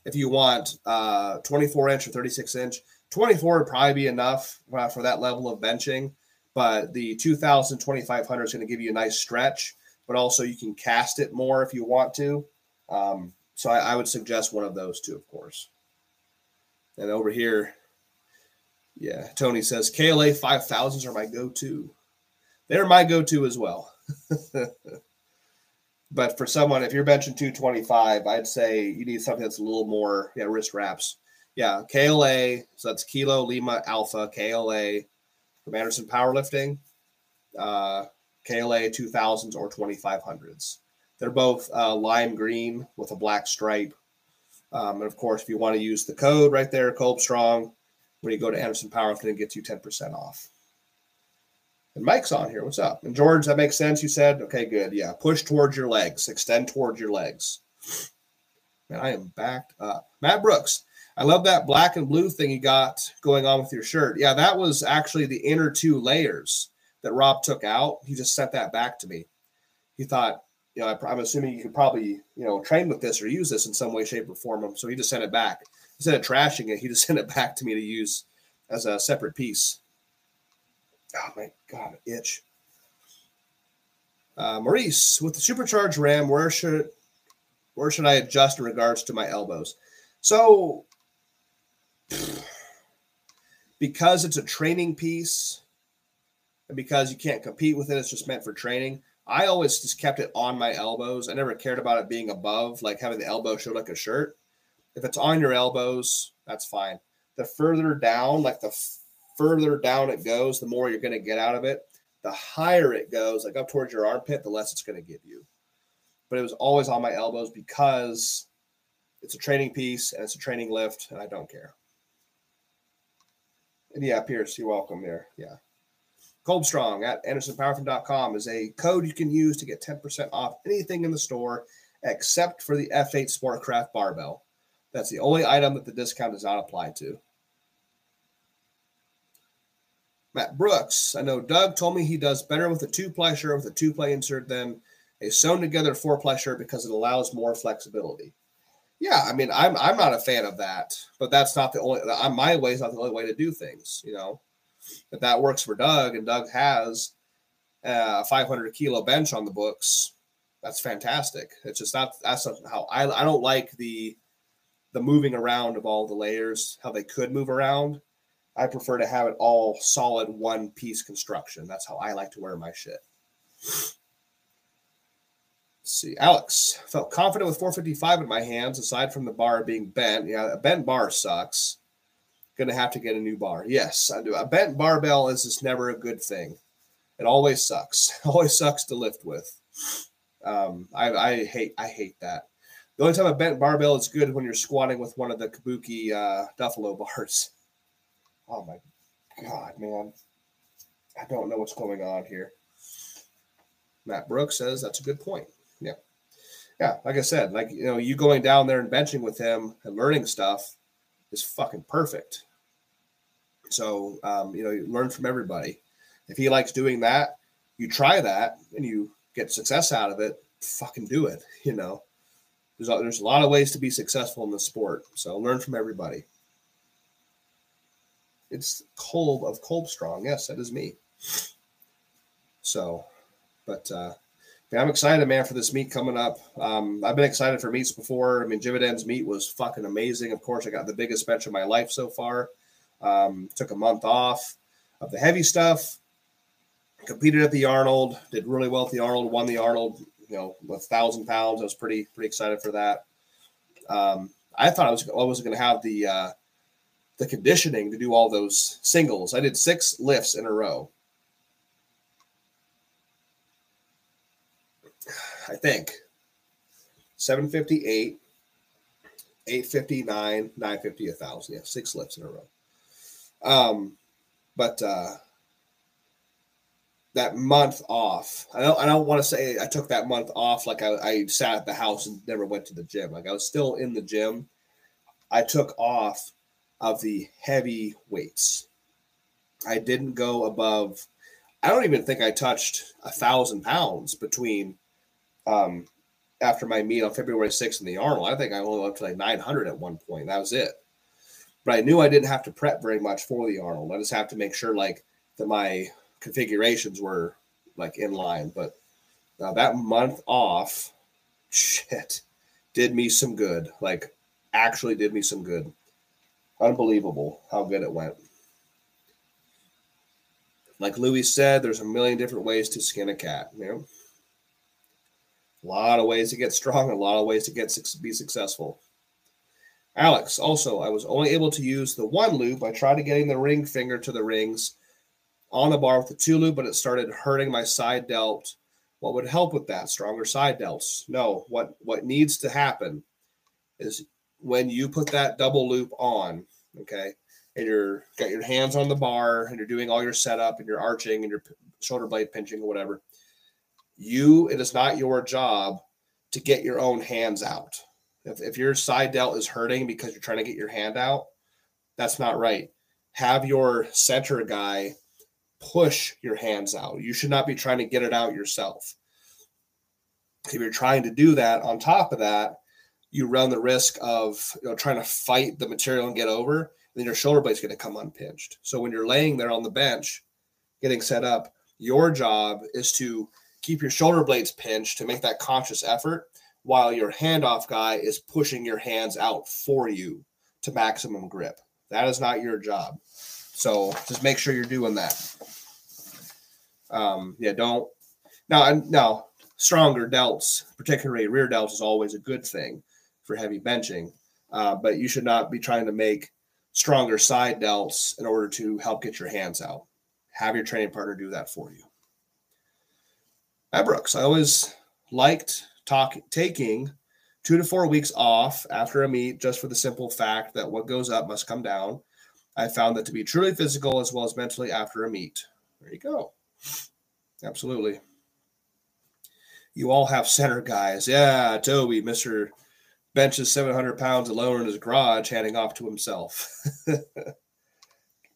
S1: If you want uh, 24 inch or 36 inch, 24 would probably be enough uh, for that level of benching. But the 2000, 2500 is going to give you a nice stretch, but also you can cast it more if you want to. Um, so I, I would suggest one of those two, of course. And over here, yeah, Tony says KLA 5000s are my go to. They're my go to as well. but for someone, if you're benching 225, I'd say you need something that's a little more, yeah, wrist wraps. Yeah, KLA. So that's Kilo Lima Alpha, KLA from Anderson Powerlifting, uh, KLA 2000s or 2500s. They're both uh, lime green with a black stripe. Um, and of course, if you want to use the code right there, Kolb Strong, when you go to Anderson Powerlifting, it gets you 10% off. And Mike's on here. What's up? And George, that makes sense. You said, okay, good. Yeah. Push towards your legs, extend towards your legs. Man, I am backed up. Matt Brooks, I love that black and blue thing you got going on with your shirt. Yeah, that was actually the inner two layers that Rob took out. He just sent that back to me. He thought, you know, I, am assuming you could probably, you know, train with this or use this in some way, shape, or form. So he just sent it back instead of trashing it, he just sent it back to me to use as a separate piece. Oh my god, itch. Uh, Maurice, with the supercharged RAM, where should where should I adjust in regards to my elbows? So, because it's a training piece, and because you can't compete with it, it's just meant for training. I always just kept it on my elbows. I never cared about it being above, like having the elbow show like a shirt. If it's on your elbows, that's fine. The further down, like the f- further down it goes, the more you're going to get out of it. The higher it goes, like up towards your armpit, the less it's going to give you. But it was always on my elbows because it's a training piece and it's a training lift, and I don't care. And yeah, Pierce, you're welcome there. Yeah. Strong at andersonpowerlifting.com is a code you can use to get 10% off anything in the store except for the F8 Sportcraft barbell. That's the only item that the discount does not apply to. Matt Brooks. I know Doug told me he does better with a two ply shirt with a two ply insert than a sewn together four ply shirt because it allows more flexibility. Yeah, I mean, I'm I'm not a fan of that, but that's not the only. My way is not the only way to do things. You know, if that works for Doug and Doug has uh, a 500 kilo bench on the books, that's fantastic. It's just not that's not how I I don't like the the moving around of all the layers, how they could move around. I prefer to have it all solid one piece construction. That's how I like to wear my shit. Let's see, Alex felt confident with 455 in my hands, aside from the bar being bent. Yeah, a bent bar sucks. Gonna have to get a new bar. Yes, I do. A bent barbell is just never a good thing. It always sucks. always sucks to lift with. Um, I, I hate I hate that. The only time a bent barbell is good when you're squatting with one of the kabuki uh, Duffalo bars. Oh my god, man. I don't know what's going on here. Matt Brooks says that's a good point. Yeah. Yeah, like I said, like you know, you going down there and benching with him and learning stuff is fucking perfect. So um, you know, you learn from everybody. If he likes doing that, you try that and you get success out of it, fucking do it, you know. There's a, there's a lot of ways to be successful in the sport. So learn from everybody. It's Kolb of Kolb Strong. Yes, that is me. So, but uh, I'm excited, man, for this meet coming up. Um, I've been excited for meets before. I mean, Jividen's meet was fucking amazing. Of course, I got the biggest bench of my life so far. Um, took a month off of the heavy stuff. Competed at the Arnold. Did really well at the Arnold. Won the Arnold you know, with thousand pounds. I was pretty pretty excited for that. Um, I thought I was I was going to have the uh, the conditioning to do all those singles. I did six lifts in a row. I think 758, 859, 950, 1000. Yeah, six lifts in a row. Um, but uh, that month off. I don't I don't want to say I took that month off like I, I sat at the house and never went to the gym. Like I was still in the gym. I took off of the heavy weights. I didn't go above I don't even think I touched a thousand pounds between um after my meet on February 6th in the Arnold. I think I only went up to like 900 at one point. That was it. But I knew I didn't have to prep very much for the Arnold. I just have to make sure like that my configurations were like in line. But uh, that month off, shit, did me some good. Like, actually did me some good. Unbelievable how good it went. Like Louis said, there's a million different ways to skin a cat. You know, a lot of ways to get strong, a lot of ways to get be successful. Alex, also, I was only able to use the one loop. I tried getting the ring finger to the rings on the bar with the two loop, but it started hurting my side delt. What would help with that? Stronger side delts. No, what what needs to happen is when you put that double loop on, okay, and you're got your hands on the bar and you're doing all your setup and you're arching and your shoulder blade pinching or whatever. You, it is not your job to get your own hands out. If, if your side delt is hurting because you're trying to get your hand out, that's not right. Have your center guy push your hands out. You should not be trying to get it out yourself. If you're trying to do that, on top of that, you run the risk of you know trying to fight the material and get over. Then your shoulder blade's going to come unpinched. So when you're laying there on the bench, getting set up, your job is to keep your shoulder blades pinched to make that conscious effort, while your handoff guy is pushing your hands out for you to maximum grip. That is not your job. So just make sure you're doing that. Um, yeah, don't Now, now stronger delts, particularly rear delts, is always a good thing for heavy benching. Uh, but you should not be trying to make stronger side delts in order to help get your hands out. Have your training partner do that for you. At Brooks, I always liked talk, taking two to four weeks off after a meet just for the simple fact that what goes up must come down. I found that to be truly physical as well as mentally after a meet. There you go. Absolutely. You all have center guys. Yeah, Toby, Mr benches 700 pounds alone in his garage, handing off to himself.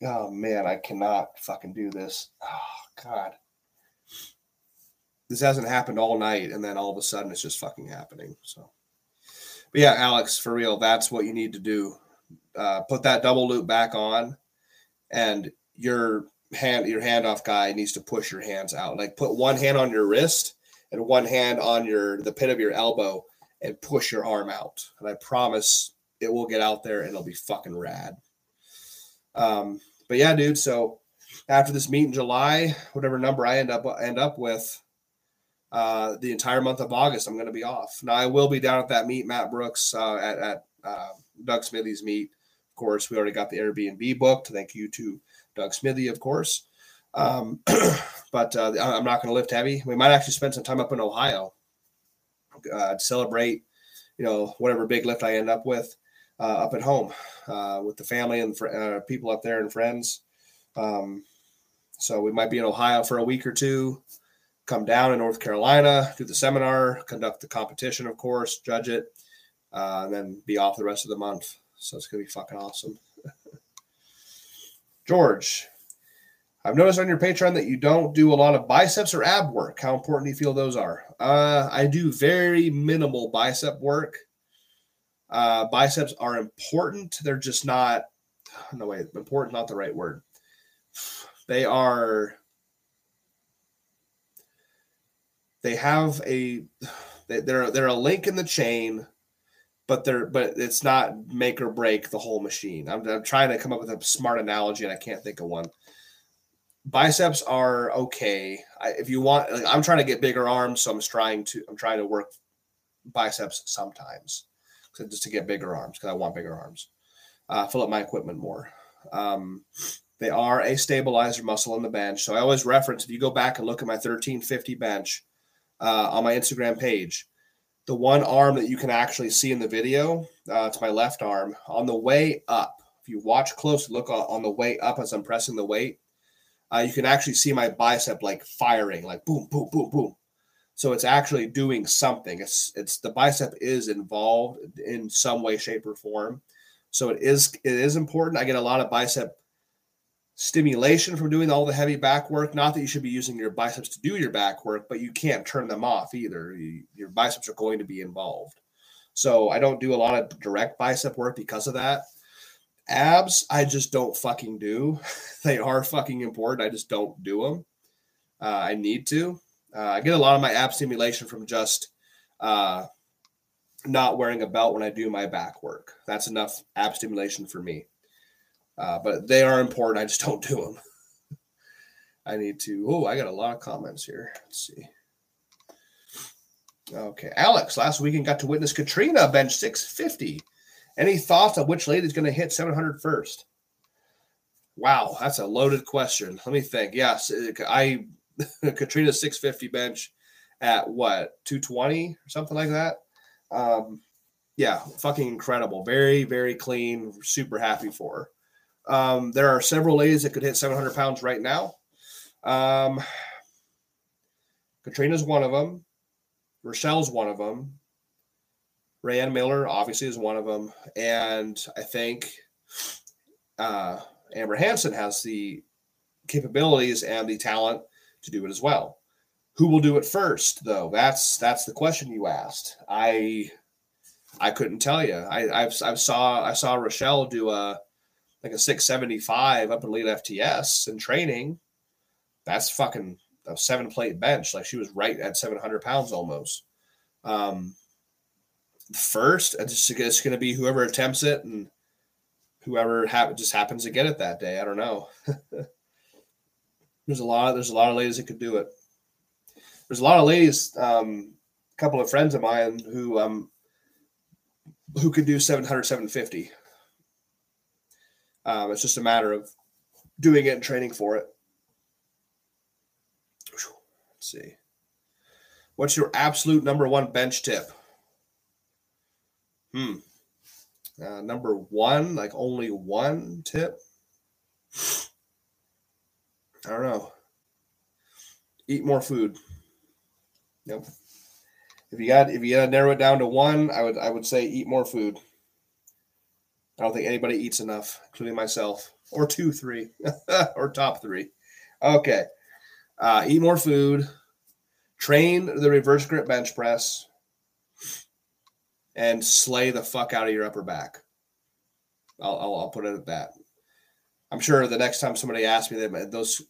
S1: oh man, I cannot fucking do this. Oh god, this hasn't happened all night, and then all of a sudden it's just fucking happening. So, but yeah, Alex, for real, that's what you need to do. Uh, put that double loop back on, and your hand, your handoff guy needs to push your hands out. Like put one hand on your wrist and one hand on your the pit of your elbow and push your arm out. And I promise it will get out there and it'll be fucking rad. Um, but yeah, dude. So after this meet in July, whatever number I end up end up with, uh, the entire month of August, I'm going to be off. Now I will be down at that meet, Matt Brooks, uh, at, at uh, Doug Smithy's meet. Of course, we already got the Airbnb booked. Thank you to Doug Smithy, of course. Um, but uh, I'm not going to lift heavy. We might actually spend some time up in Ohio uh, celebrate, you know, whatever big lift I end up with uh, up at home uh, with the family and fr- uh, people up there and friends. Um, so we might be in Ohio for a week or two, come down in North Carolina, do the seminar, conduct the competition, of course, judge it, uh, and then be off the rest of the month. So it's gonna be fucking awesome. George, I've noticed on your Patreon that you don't do a lot of biceps or ab work. How important do you feel those are? Uh, I do very minimal bicep work. Uh, biceps are important. They're just not, no way, important, not the right word. They are, they have a, they're, they're a link in the chain but they're but it's not make or break the whole machine. I'm, I'm, trying to come up with a smart analogy and I can't think of one biceps are okay. I, if you want, like, I'm trying to get bigger arms, so I'm trying to I'm trying to work biceps sometimes just to get bigger arms because I want bigger arms. Uh, fill up my equipment more. Um, they are a stabilizer muscle on the bench. So I always reference if you go back and look at my 1350 bench uh, on my Instagram page, the one arm that you can actually see in the video, uh, it's my left arm. On the way up, if you watch close, look on the way up as I'm pressing the weight, uh, you can actually see my bicep like firing, like boom, boom, boom, boom. So it's actually doing something. It's it's the bicep is involved in some way, shape, or form. So it is it is important. I get a lot of bicep stimulation from doing all the heavy back work. Not that you should be using your biceps to do your back work, but you can't turn them off either. You, your biceps are going to be involved. So I don't do a lot of direct bicep work because of that. Abs, I just don't fucking do. they are fucking important. I just don't do them. Uh, I need to. Uh, I get a lot of my ab stimulation from just uh, not wearing a belt when I do my back work. That's enough ab stimulation for me. Uh, but they are important. I just don't do them. I need to. Oh, I got a lot of comments here. Let's see. Okay, Alex, last weekend got to witness Katrina bench 650. Any thoughts on which lady is going to hit 700 first? Wow, that's a loaded question. Let me think. Yes, I Katrina 650 bench at what 220 or something like that. Um, yeah, fucking incredible. Very, very clean. Super happy for her. Um, there are several ladies that could hit 700 pounds right now. Um, Katrina's one of them. Rochelle's one of them. Rayanne Miller obviously is one of them, and I think uh, Amber Hanson has the capabilities and the talent to do it as well. Who will do it first, though? That's that's the question you asked. I I couldn't tell you. I I've, I've saw I saw Rochelle do a like a 675 up in Elite FTS in training. That's fucking a seven plate bench. Like she was right at 700 pounds almost. Um, first. It's it's going to be whoever attempts it and whoever ha- just happens to get it that day. I don't know. there's a lot. There's a lot of ladies that could do it. there's a lot of ladies, um, a couple of friends of mine who um who could do 700, 750. Um, it's just a matter of doing it and training for it. Let's see. What's your absolute number one bench tip? Hmm. Uh, number one, like only one tip. I don't know. Eat more food. Yep. If you got if you got to narrow it down to one, I would I would say eat more food. I don't think anybody eats enough, including myself, or two, three, or top three. Okay. Uh, eat more food. Train the reverse grip bench press, and slay the fuck out of your upper back. I'll, I'll, I'll put it at that. I'm sure the next time somebody asks me, that those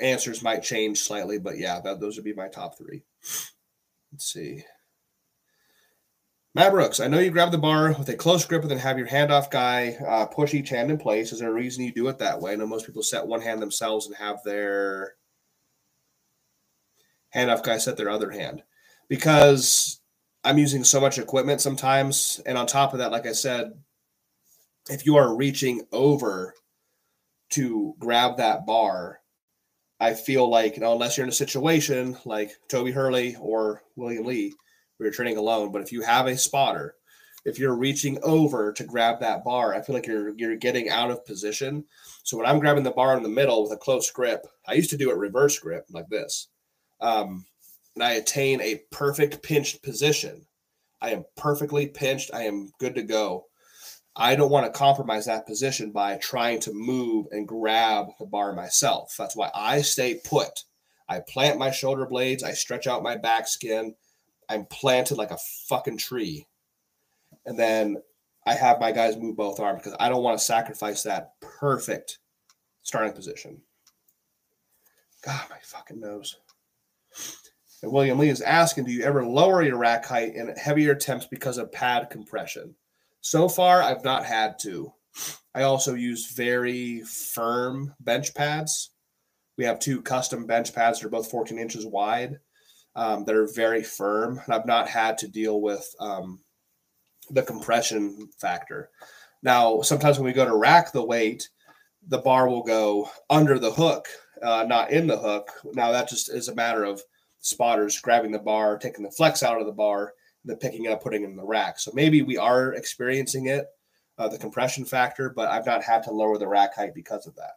S1: answers might change slightly, but yeah, that, those would be my top three. Let's see. Matt Brooks, I know you grab the bar with a close grip and then have your handoff guy uh, push each hand in place. Is there a reason you do it that way? I know most people set one hand themselves and have their handoff guy set their other hand because I'm using so much equipment sometimes. And on top of that, like I said, if you are reaching over to grab that bar, I feel like, you know, unless you're in a situation like Toby Hurley or William Lee, you're training alone, but if you have a spotter, if you're reaching over to grab that bar, I feel like you're you're getting out of position. So when I'm grabbing the bar in the middle with a close grip, I used to do it reverse grip like this, um, and I attain a perfect pinched position. I am perfectly pinched. I am good to go. I don't want to compromise that position by trying to move and grab the bar myself. That's why I stay put. I plant my shoulder blades, I stretch out my back skin. I'm planted like a fucking tree. And then I have my guys move both arms because I don't want to sacrifice that perfect starting position. God, my fucking nose. And William Lee is asking, do you ever lower your rack height in heavier attempts because of pad compression? So far, I've not had to. I also use very firm bench pads. We have two custom bench pads that are both 14 inches wide um, that are very firm. And I've not had to deal with um, the compression factor. Now, sometimes when we go to rack the weight, the bar will go under the hook, uh, not in the hook. Now, that just is a matter of spotters grabbing the bar, taking the flex out of the bar, the picking it up, putting it in the rack. So maybe we are experiencing it, uh, the compression factor, but I've not had to lower the rack height because of that.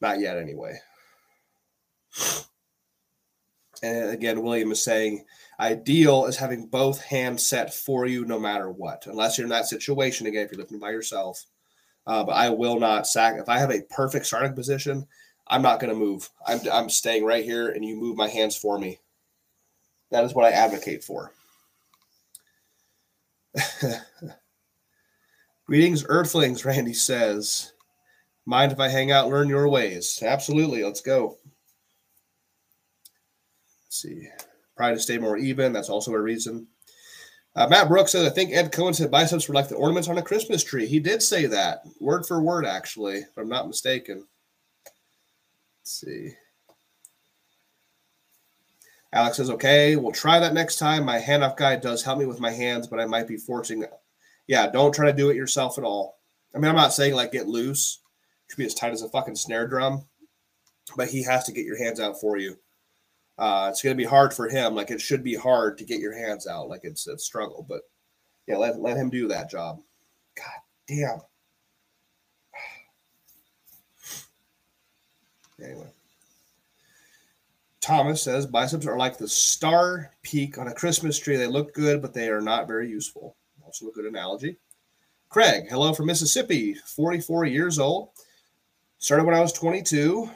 S1: Not yet, anyway. And again, William is saying ideal is having both hands set for you no matter what, unless you're in that situation. Again, if you're lifting by yourself. Uh, but I will not sack. If I have a perfect starting position, I'm not going to move. I'm, I'm staying right here and you move my hands for me. That is what I advocate for. Greetings, Earthlings, Randy says. Mind if I hang out, learn your ways? Absolutely. Let's go. See. Probably to stay more even. That's also a reason. Uh, Matt Brooks says, I think Ed Coan said biceps were like the ornaments on a Christmas tree. He did say that, word for word, actually, if I'm not mistaken. Let's see. Alex says, okay, we'll try that next time. My handoff guy does help me with my hands, but I might be forcing. Yeah, don't try to do it yourself at all. I mean, I'm not saying like get loose, it should be as tight as a fucking snare drum, but he has to get your hands out for you. Uh, it's going to be hard for him. Like it should be hard to get your hands out. Like it's a struggle, but yeah, let, let him do that job. God damn. Anyway. Thomas says biceps are like the star peak on a Christmas tree. They look good, but they are not very useful. Also, a good analogy. Craig, hello from Mississippi, 44 years old. Started when I was 22.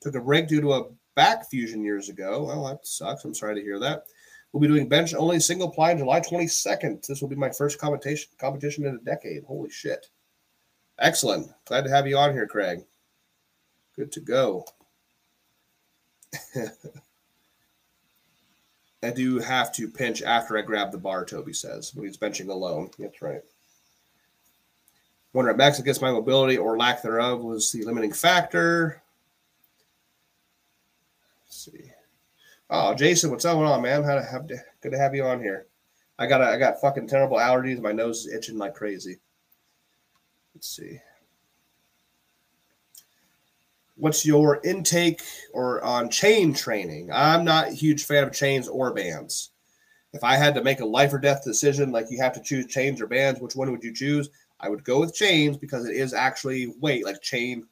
S1: Took a break due to a back fusion years ago. Well, that sucks. I'm sorry to hear that. We'll be doing bench only single ply on July 22nd. This will be my first competition competition in a decade. Holy shit. Excellent. Glad to have you on here, Craig. Good to go. I do have to pinch after I grab the bar, Toby says, when he's benching alone. That's right. Wonder at max against my mobility or lack thereof was the limiting factor. Let's see. Oh, Jason, what's going on, man? How to have to, good to have you on here. I got a, I got fucking terrible allergies. My nose is itching like crazy. Let's see. What's your intake or on chain training? I'm not a huge fan of chains or bands. If I had to make a life or death decision, like you have to choose chains or bands, which one would you choose? I would go with chains because it is actually weight, like chain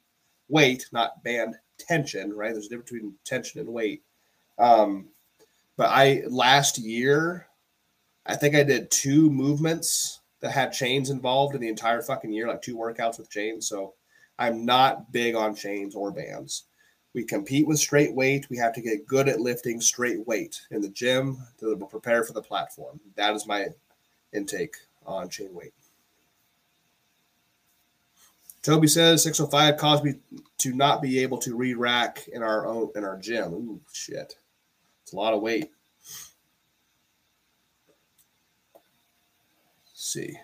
S1: weight, not band tension, right? There's a difference between tension and weight. Um, but I last year, I think I did two movements that had chains involved in the entire fucking year, like two workouts with chains. So I'm not big on chains or bands. We compete with straight weight. We have to get good at lifting straight weight in the gym to prepare for the platform. That is my intake on chain weight. Toby says 605 caused me to not be able to re rack in our own in our gym. Ooh, shit. It's a lot of weight. Let's see.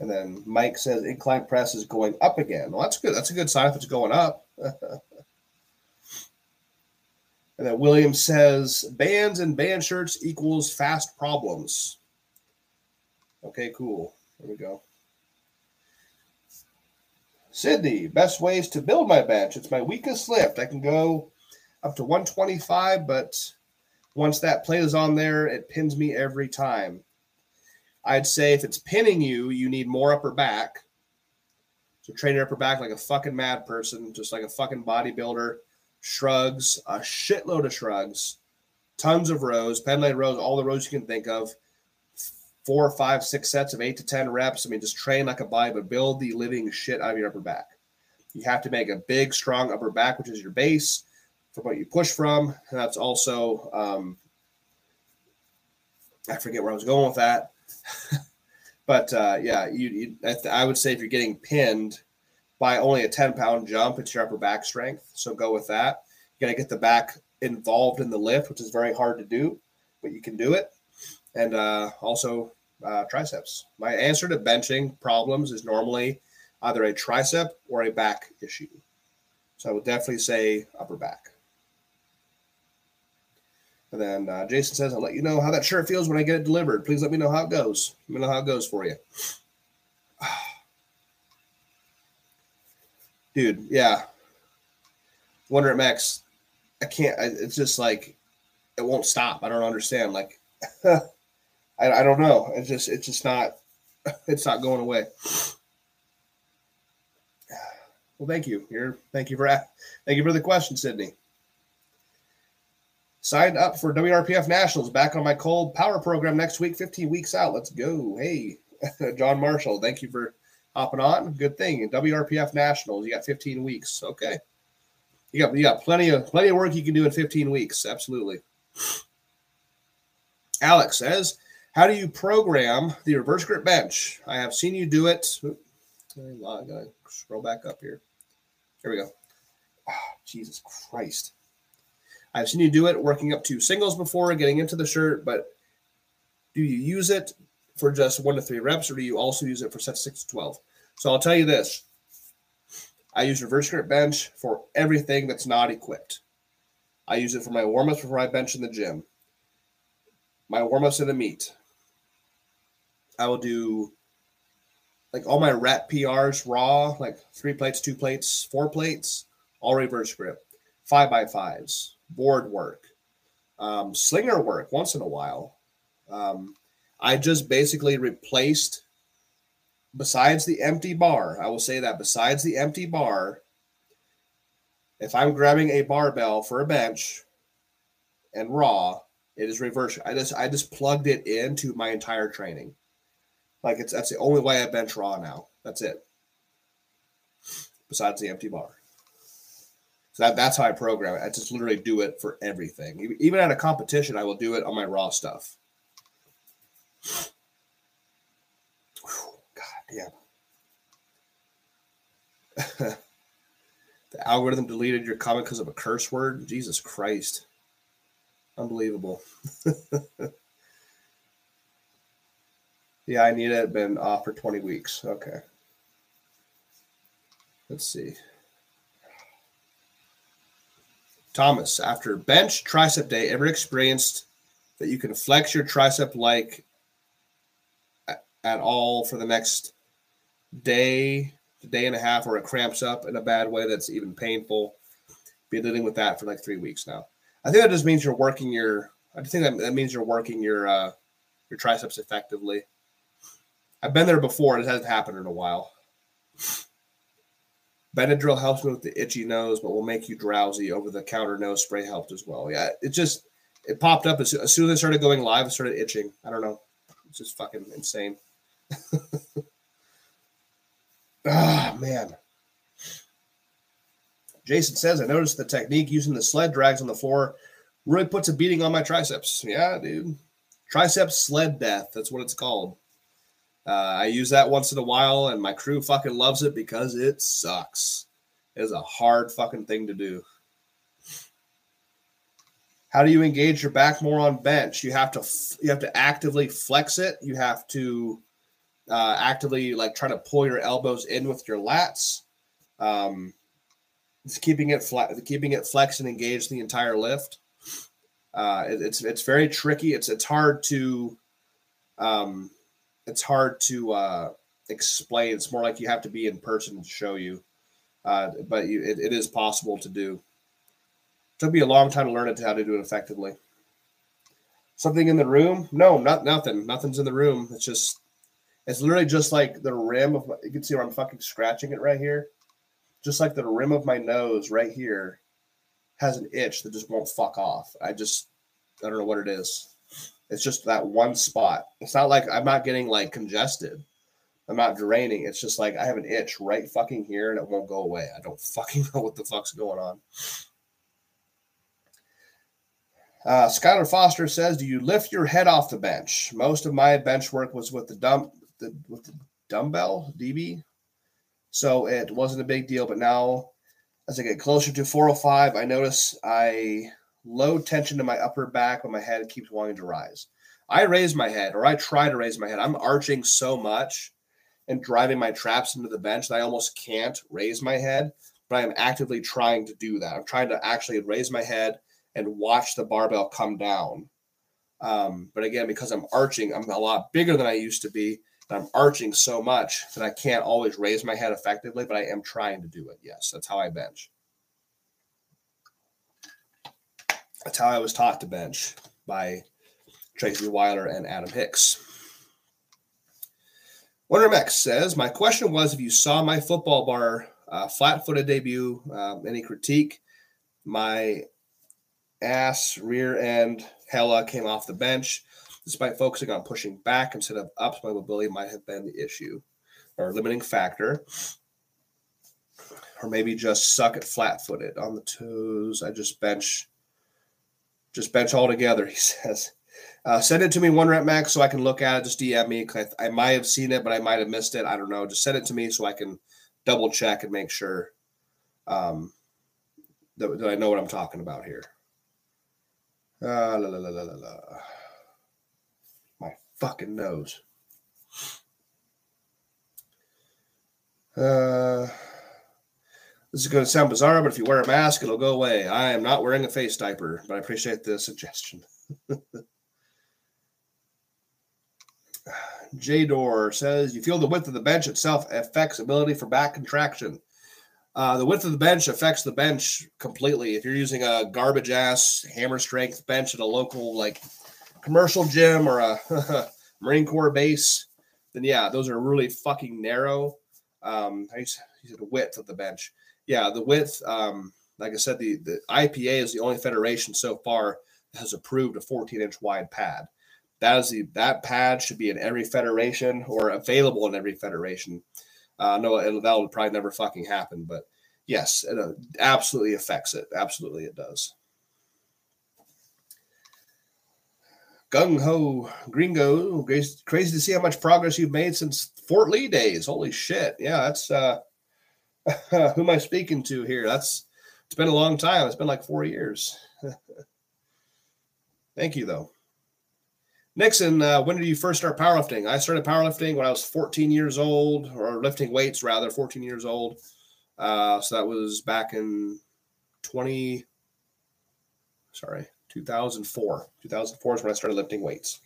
S1: And then Mike says incline press is going up again. Well, that's good. That's a good sign if it's going up. and then William says bands and band shirts equals fast problems. Okay, cool. There we go. Sydney, best ways to build my bench. It's my weakest lift. I can go up to 125, but once that plate is on there, it pins me every time. I'd say if it's pinning you, you need more upper back. So train your upper back like a fucking mad person, just like a fucking bodybuilder. Shrugs, a shitload of shrugs, tons of rows, pendulum rows, all the rows you can think of. Four, five, six sets of eight to ten reps. I mean, just train like a body, but build the living shit out of your upper back. You have to make a big, strong upper back, which is your base for what you push from. And that's also, um, I forget where I was going with that. but uh, yeah, you, you I, th- I, would say if you're getting pinned by only a 10 pound jump, it's your upper back strength. So go with that. You got to get the back involved in the lift, which is very hard to do, but you can do it. And uh, also uh, triceps. My answer to benching problems is normally either a tricep or a back issue. So I would definitely say upper back. And then uh, Jason says, I'll let you know how that shirt feels when I get it delivered. Please let me know how it goes. Let me know how it goes for you. Dude, yeah. Wonder at Max. I can't, I, it's just like, it won't stop. I don't understand. Like, I, I don't know. It's just, it's just not, it's not going away. Well, thank you. Thank you for, thank you for the question, Sydney. Signed up for WRPF Nationals back on my Kolb power program next week, 15 weeks out. Let's go. Hey, John Marshall, thank you for hopping on. Good thing. WRPF Nationals, you got 15 weeks. Okay. You got you got plenty of plenty of work you can do in 15 weeks. Absolutely. Alex says, How do you program the reverse grip bench? I have seen you do it. I'm gonna uh, scroll back up here. Here we go. Oh, Jesus Christ. I've seen you do it working up to singles before, getting into the shirt, but do you use it for just one to three reps or do you also use it for sets six to 12? So I'll tell you this I use reverse grip bench for everything that's not equipped. I use it for my warm ups before I bench in the gym, my warm ups in the meet. I will do like all my rep PRs raw, like three plates, two plates, four plates, all reverse grip, five by fives, board work, um, slinger work once in a while. Um, I just basically replaced, besides the empty bar, I will say that besides the empty bar, if I'm grabbing a barbell for a bench and raw, it is reverse. I just I just plugged it into my entire training. Like it's that's the only way I bench raw now. That's it. Besides the empty bar. So that, that's how I program it. I just literally do it for everything. Even at a competition, I will do it on my raw stuff. God damn. the algorithm deleted your comment because of a curse word. Jesus Christ. Unbelievable. yeah, I need it. Been off for 20 weeks. Okay. Let's see. Thomas, after bench tricep day, ever experienced that you can flex your tricep like at all for the next day, day and a half, or it cramps up in a bad way that's even painful. Be dealing with that for like three weeks now. I think that just means you're working your. I think that, that means you're working your uh, your triceps effectively. I've been there before. It hasn't happened in a while. Benadryl helps me with the itchy nose, but will make you drowsy. Over the counter nose spray helped as well. Yeah, it just it popped up as, as soon as I started going live. It started itching. I don't know. It's just fucking insane. Ah, oh, man. Jason says, I noticed the technique using the sled drags on the floor really puts a beating on my triceps. Yeah, dude. Triceps sled death. That's what it's called. Uh, I use that once in a while, and my crew fucking loves it because it sucks. It is a hard fucking thing to do. How do you engage your back more on bench? You have to you have to actively flex it. You have to uh, actively like try to pull your elbows in with your lats. Um, it's keeping it flat, keeping it flex and engaged the entire lift. Uh, it, it's it's very tricky. It's it's hard to um, it's hard to uh, explain. It's more like you have to be in person to show you. Uh, but you, it, it is possible to do. It took me a long time to learn it how to do it effectively. Something in the room? No, not nothing. Nothing's in the room. It's just it's literally just like the rim of you can see where I'm fucking scratching it right here. Just like the rim of my nose right here has an itch that just won't fuck off. I just I don't know what it is. It's just that one spot. It's not like I'm not getting like congested. I'm not draining. It's just like I have an itch right fucking here and it won't go away. I don't fucking know what the fuck's going on. Uh, Skylar Foster says, "Do you lift your head off the bench? Most of my bench work was with the dump the with the dumbbell DB, so it wasn't a big deal. But now, as I get closer to 405, I notice I low tension to my upper back, but my head keeps wanting to rise. I raise my head, or I try to raise my head. I'm arching so much and driving my traps into the bench that I almost can't raise my head. But I am actively trying to do that. I'm trying to actually raise my head and watch the barbell come down. Um, but again, because I'm arching, I'm a lot bigger than I used to be. I'm arching so much that I can't always raise my head effectively, but I am trying to do it. Yes, that's how I bench. That's how I was taught to bench by Tracy Weiler and Adam Hicks. Wonder Max says, My question was if you saw my football bar uh, flat footed debut, uh, any critique? My ass, rear end, hella came off the bench. Despite focusing on pushing back instead of up, my mobility might have been the issue or limiting factor. Or maybe just suck it flat footed on the toes. I just bench, just bench all together, he says. Uh, send it to me one rep max so I can look at it. Just DM me. I, I might have seen it, but I might have missed it. I don't know. Just send it to me so I can double check and make sure um, that, that I know what I'm talking about here. Uh, la, la, la, la, la My fucking nose. Uh, this is going to sound bizarre, but if you wear a mask, it'll go away. I am not wearing a face diaper, but I appreciate the suggestion. J Door says, You feel the width of the bench itself affects ability for back contraction. Uh, the width of the bench affects the bench completely. If you're using a garbage ass hammer strength bench at a local, like commercial gym or a Marine Corps base, then yeah, those are really fucking narrow. Um, I used, the width of the bench. Yeah, the width. Um, like I said, the the IPA is the only federation so far that has approved a 14 inch wide pad. That is the that pad should be in every federation or available in every federation. Uh, no, that will probably never fucking happen, but yes, it uh, absolutely affects it. Absolutely, it does. Gung Ho Gringo, crazy to see how much progress you've made since Fort Lee days. Holy shit. Yeah, that's uh who am I speaking to here? That's it's been a long time. It's been like four years. Thank you though. Nixon, uh, when did you first start powerlifting? I started powerlifting when I was 14 years old, or lifting weights rather, 14 years old. Uh, so that was back in 20, Sorry, 2004. 2004 is when I started lifting weights.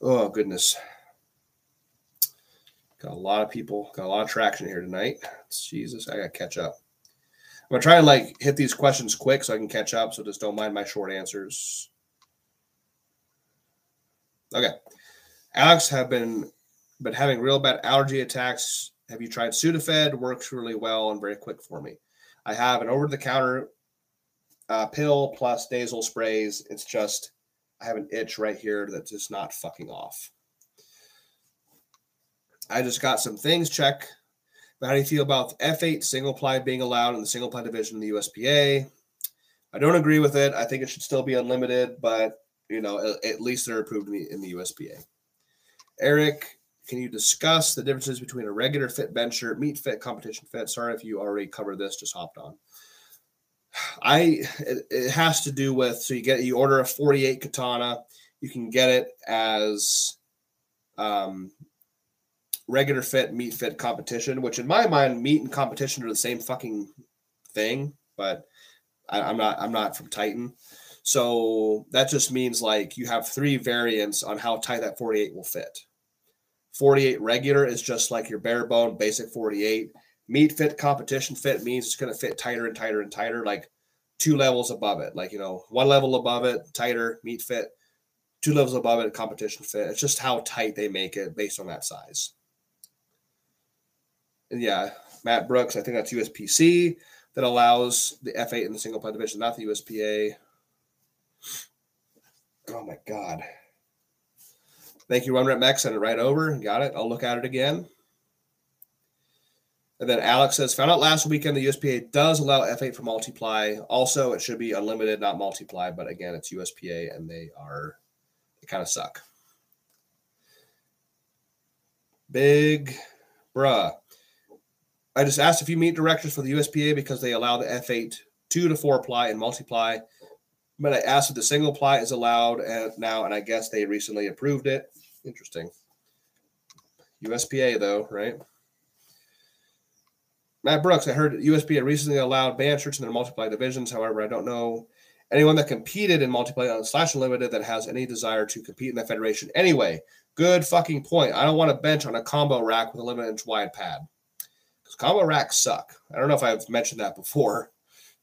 S1: Oh, goodness. Got a lot of people, got a lot of traction here tonight. Jesus, I got to catch up. I'm to try and like hit these questions quick so I can catch up. So just don't mind my short answers. Okay. Alex have been been having real bad allergy attacks. Have you tried Sudafed? Works really well and very quick for me. I have an over the counter uh, pill plus nasal sprays. It's just I have an itch right here that's just not fucking off. I just got some things check. How do you feel about F8 single ply being allowed in the single ply division in the USPA? I don't agree with it. I think it should still be unlimited, but you know, at, least they're approved in the, in the USPA. Eric, can you discuss the differences between a regular fit bench bencher, meet fit, competition fit? Sorry if you already covered this, just hopped on. I it, it, has to do with so you get you order a 48 katana, you can get it as um regular fit, meet fit competition, which in my mind, meet and competition are the same fucking thing, but I, I'm not I'm not from Titan. So that just means like you have three variants on how tight that 48 will fit. 48 regular is just like your bare bone basic 48. Meet fit competition fit means it's going to fit tighter and tighter and tighter, like two levels above it. Like, you know, one level above it, tighter, meet fit, two levels above it, competition fit. It's just how tight they make it based on that size. Yeah, Matt Brooks, I think that's USPC that allows the F8 in the single ply division, not the USPA. Oh my God. Thank you, Run Rep Max. Send it right over. Got it. I'll look at it again. And then Alex says, found out last weekend the USPA does allow F8 for multiply. Also, it should be unlimited, not multiply. But again, it's USPA and they are, they kind of suck. Big bruh. I just asked if you meet directors for the USPA because they allow the F8 two to four ply and multiply. But I asked if the single ply is allowed and now, and I guess they recently approved it. Interesting. USPA though, right? Matt Brooks, I heard USPA recently allowed band shirts in their multiply divisions. However, I don't know anyone that competed in multiply on slash unlimited that has any desire to compete in that federation. Anyway, good fucking point. I don't want to bench on a combo rack with a limited inch wide pad because combo racks suck. I don't know if I've mentioned that before.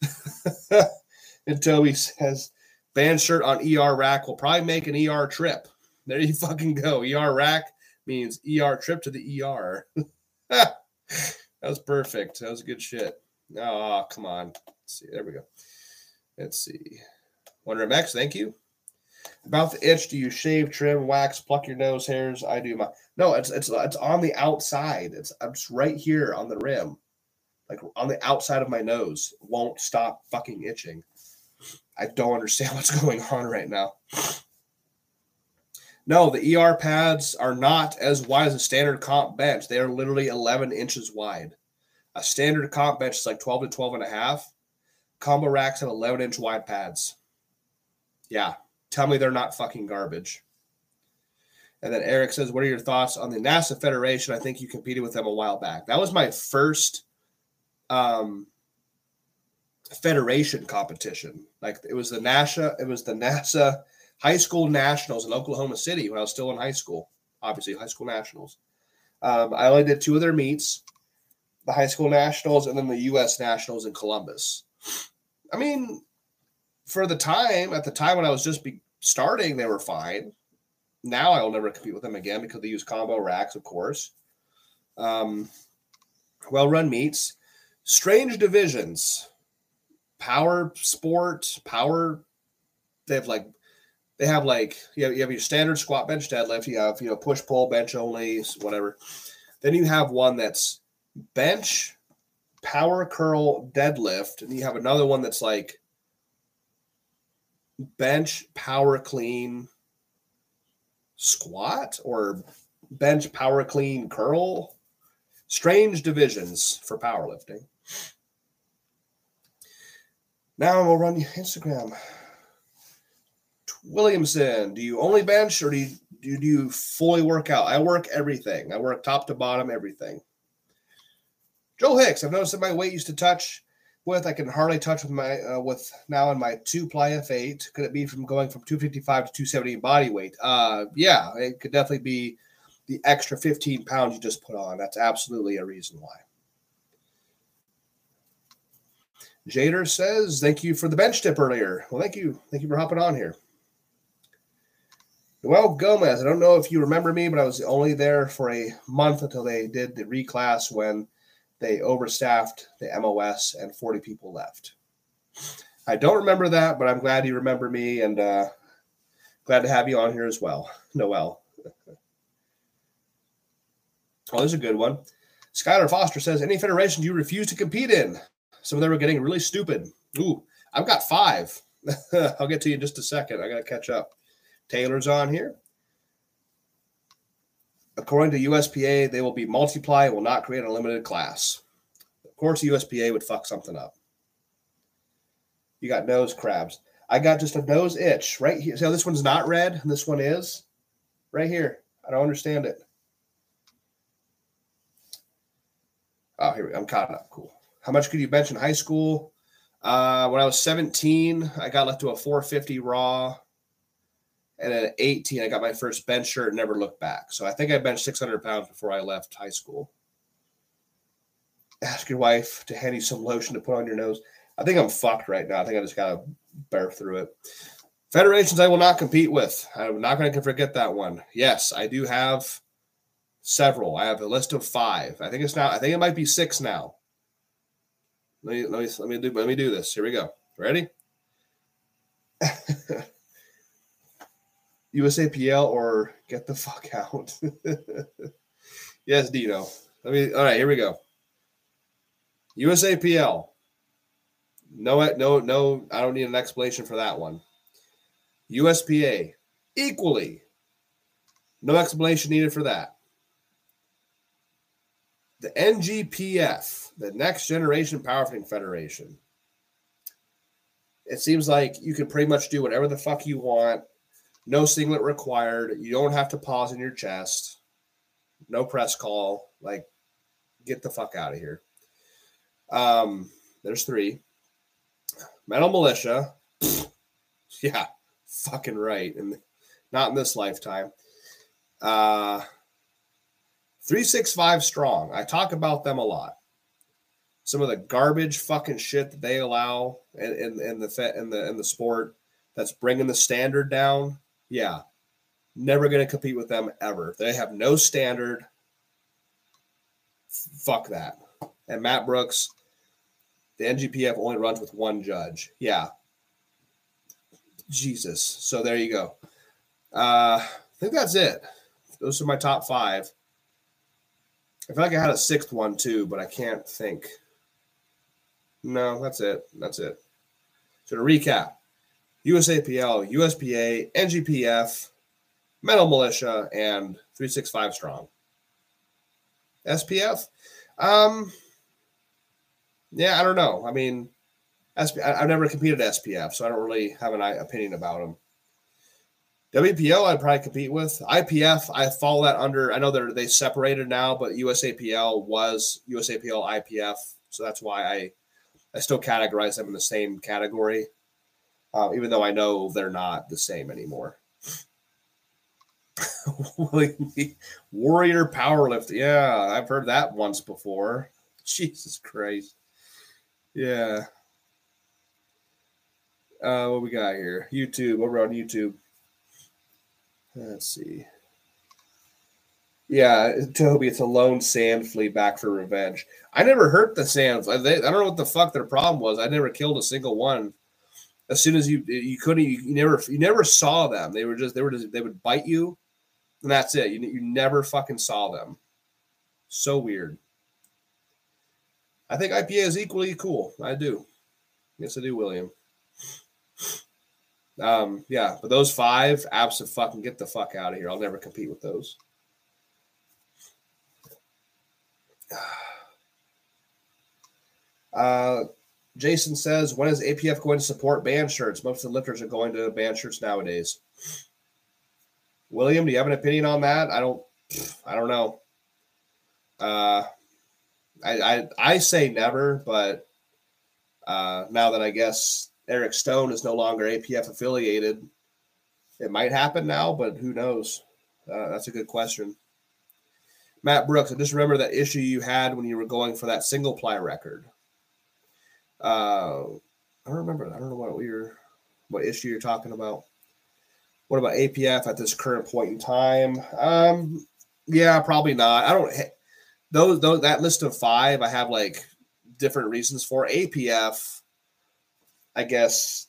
S1: and Toby says, band shirt on ER rack will probably make an ER trip. There you fucking go. ER rack means ER trip to the ER. that was perfect. That was good shit. Oh, come on. Let's see. There we go. Let's see. Wonder MX, thank you. About the itch, do you shave, trim, wax, pluck your nose hairs? I do my no, it's it's it's on the outside. It's just right here on the rim. Like on the outside of my nose. Won't stop fucking itching. I don't understand what's going on right now. No, the ER pads are not as wide as a standard comp bench. They are literally 11 inches wide. A standard comp bench is like 12 to 12 and a half. Combo racks have 11 inch wide pads. Yeah. Tell me they're not fucking garbage. And then Eric says, What are your thoughts on the NASA Federation? I think you competed with them a while back. That was my first um, federation competition. Like it was the NASA, it was the NASA high school nationals in Oklahoma City when I was still in high school. Obviously, high school nationals. Um, I only did two of their meets, the high school nationals and then the U.S. nationals in Columbus. I mean, for the time, at the time when I was just be starting, they were fine. Now I will never compete with them again because they use combo racks, of course. Um, well run meets, strange divisions power sport, power. They have like they have like you have, you have your standard squat bench deadlift. You have you know push pull bench only whatever. Then you have one that's bench power curl deadlift, and you have another one that's like bench power clean squat or bench power clean curl. Strange divisions for powerlifting. Now we'll run Instagram. Williamson, do you only bench or do you, do you fully work out? I work everything. I work top to bottom, everything. Joe Hicks, I've noticed that my weight used to touch with. I can hardly touch with my uh, with now in my two ply F8. Could it be from going from 255 to 270 body weight? Uh, yeah, it could definitely be the extra 15 pounds you just put on. That's absolutely a reason why. Jader says, "Thank you for the bench tip earlier." Well, thank you, thank you for hopping on here. Noel Gomez, I don't know if you remember me, but I was only there for a month until they did the reclass when they overstaffed the MOS and 40 people left. I don't remember that, but I'm glad you remember me and uh, glad to have you on here as well, Noel. oh, there's a good one. Skylar Foster says, Any federation you refuse to compete in? Some of them are getting really stupid. Ooh, I've got five. I'll get to you in just a second. I got to catch up. Taylor's on here. According to USPA, they will be multiply will not create a limited class. Of course, the USPA would fuck something up. You got nose crabs. I got just a nose itch right here. How this one's not red and this one is? Right here. I don't understand it. Oh, here we go. I'm caught up. Cool. How much could you bench in high school? Uh, when I was 17, I got left to a 450 raw. And at 18, I got my first bench shirt and never looked back. So I think I benched 600 pounds before I left high school. Ask your wife to hand you some lotion to put on your nose. I think I'm fucked right now. I think I just got to bear through it. Federations I will not compete with. I'm not going to forget that one. Yes, I do have several. I have a list of five. I think it's now, I think it might be six now. Let me, let me, let me do, let me do this. Here we go. Ready? USAPL or get the fuck out. yes, Dino. Let me. All right, here we go. USAPL. No, no, no. I don't need an explanation for that one. USPA equally. No explanation needed for that. The NGPF, the Next Generation Powerlifting Federation. It seems like you can pretty much do whatever the fuck you want no singlet required. You don't have to pause in your chest. No press call. Like, get the fuck out of here. Um, there's three. Metal Militia. yeah, fucking right. And not in this lifetime. Uh 365 strong. I talk about them a lot. Some of the garbage fucking shit that they allow in, in, in the in the in the sport that's bringing the standard down yeah, never going to compete with them ever. They have no standard. Fuck that. And Matt Brooks, the NGPF only runs with one judge. Yeah. Jesus. So there you go. Uh, I think that's it. Those are my top five. I feel like I had a sixth one too, but I can't think. No, that's it. That's it. So to recap, USAPL, USPA, NGPF, Metal Militia, and 365 Strong. SPF? Um, yeah, I don't know. I mean, SP, I've never competed SPF, so I don't really have an opinion about them. WPO, I'd probably compete with. IPF, I follow that under. I know they're they separated now, but USAPL was USAPL IPF, so that's why I I still categorize them in the same category uh, even though I know they're not the same anymore. Warrior powerlift. Yeah, I've heard that once before. Jesus Christ. Yeah. Uh, what we got here? YouTube. Over on YouTube. Let's see. Yeah, Toby, it's a lone sand flea back for revenge. I never hurt the sands. I, they, I don't know what the fuck their problem was. I never killed a single one as soon as you you couldn't you, you, never you never saw them. They were just they were just they would bite you, and that's it. You you never fucking saw them. So weird. I think IPA is equally cool. I do. Yes, I do, William. Um, yeah, but those five, absolute fucking get the fuck out of here. I'll never compete with those. Uh, Jason says, when is APF going to support band shirts? Most of the lifters are going to band shirts nowadays. William, do you have an opinion on that? I don't I don't know. Uh I I, I say never, but Uh, now that I guess Eric Stone is no longer APF affiliated, it might happen now, but who knows? Uh, that's a good question. Matt Brooks, I just remember that issue you had when you were going for that single ply record. Uh, I don't remember. I don't know what were, what issue you're talking about. What about APF at this current point in time? Um, yeah, probably not. I don't. Those, those that list of five, I have like different reasons for APF. I guess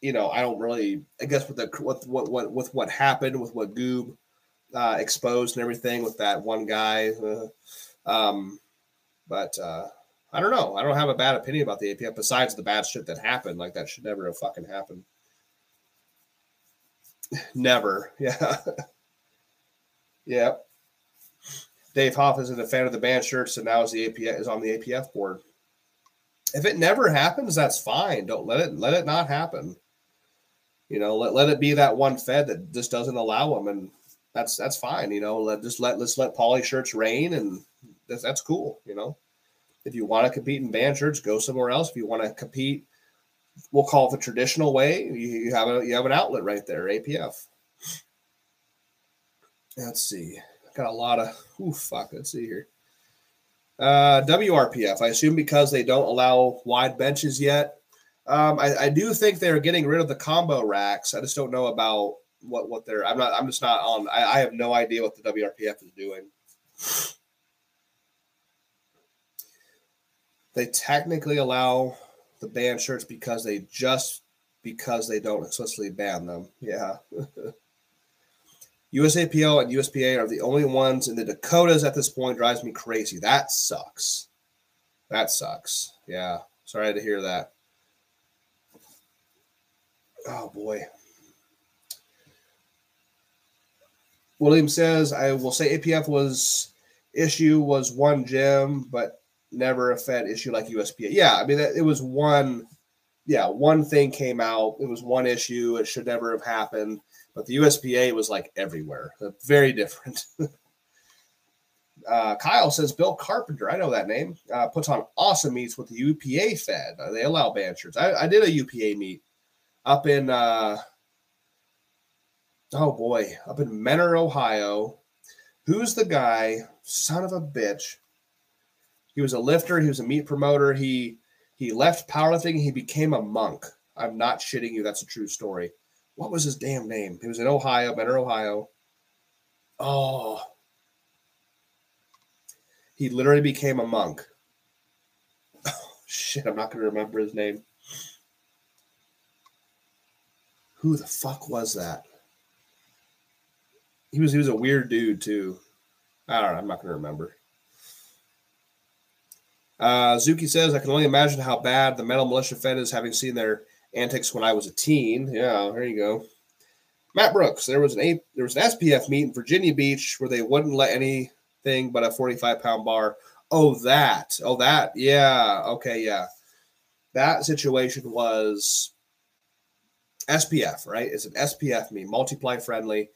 S1: you know I don't really. I guess with the with what what with what happened with what Goob uh, exposed and everything with that one guy. Uh, um, but uh, I don't know. I don't have a bad opinion about the APF besides the bad shit that happened. Like that should never have fucking happened. never. Yeah. yep. Dave Hoff isn't a fan of the band shirts, and now is the APF is on the APF board. If it never happens, that's fine. Don't let it let it not happen. You know, let, let it be that one Fed that just doesn't allow them, and that's that's fine. You know, let just let let's let poly shirts reign, and that's that's cool. You know, if you want to compete in band shirts, go somewhere else. If you want to compete, we'll call it the traditional way. You, you have a you have an outlet right there, APF. Let's see. Got a lot of ooh fuck. Let's see here. Uh, WRPF. I assume because they don't allow wide benches yet. Um, I, I do think they're getting rid of the combo racks. I just don't know about what what they're. I'm not. I'm just not on. I, I have no idea what the WRPF is doing. They technically allow the band shirts because they just because they don't explicitly ban them. Yeah. USAPL and USPA are the only ones in the Dakotas at this point. Drives me crazy. That sucks. That sucks. Yeah. Sorry to hear that. Oh boy. William says, I will say APF was issue was one gem, but never a Fed issue like USPA. Yeah, I mean it was one. Yeah, one thing came out. It was one issue. It should never have happened. But the USPA was like everywhere. Very different. uh, Kyle says Bill Carpenter. I know that name. Uh, puts on awesome meets with the UPA Fed. Uh, they allow shirts. I, I, did a UPA meet up in. Uh, oh boy, up in Mentor, Ohio. Who's the guy? Son of a bitch. He was a lifter. He was a meat promoter. He he left powerlifting. He became a monk. I'm not shitting you. That's a true story. What was his damn name? He was in Ohio, Better Ohio. Oh, he literally became a monk. Oh, shit, I'm not going to remember his name. Who the fuck was that? He was he was a weird dude too. I don't know. I'm not going to remember. Uh, Zuki says, I can only imagine how bad the metal militia fed is having seen their antics when I was a teen. Yeah, there you go. Matt Brooks, there was an a, there was an SPF meet in Virginia Beach where they wouldn't let anything but a 45 pound bar. Oh, that. Oh, that. Yeah. Okay. Yeah. That situation was SPF, right? It's an SPF meet, multiply friendly.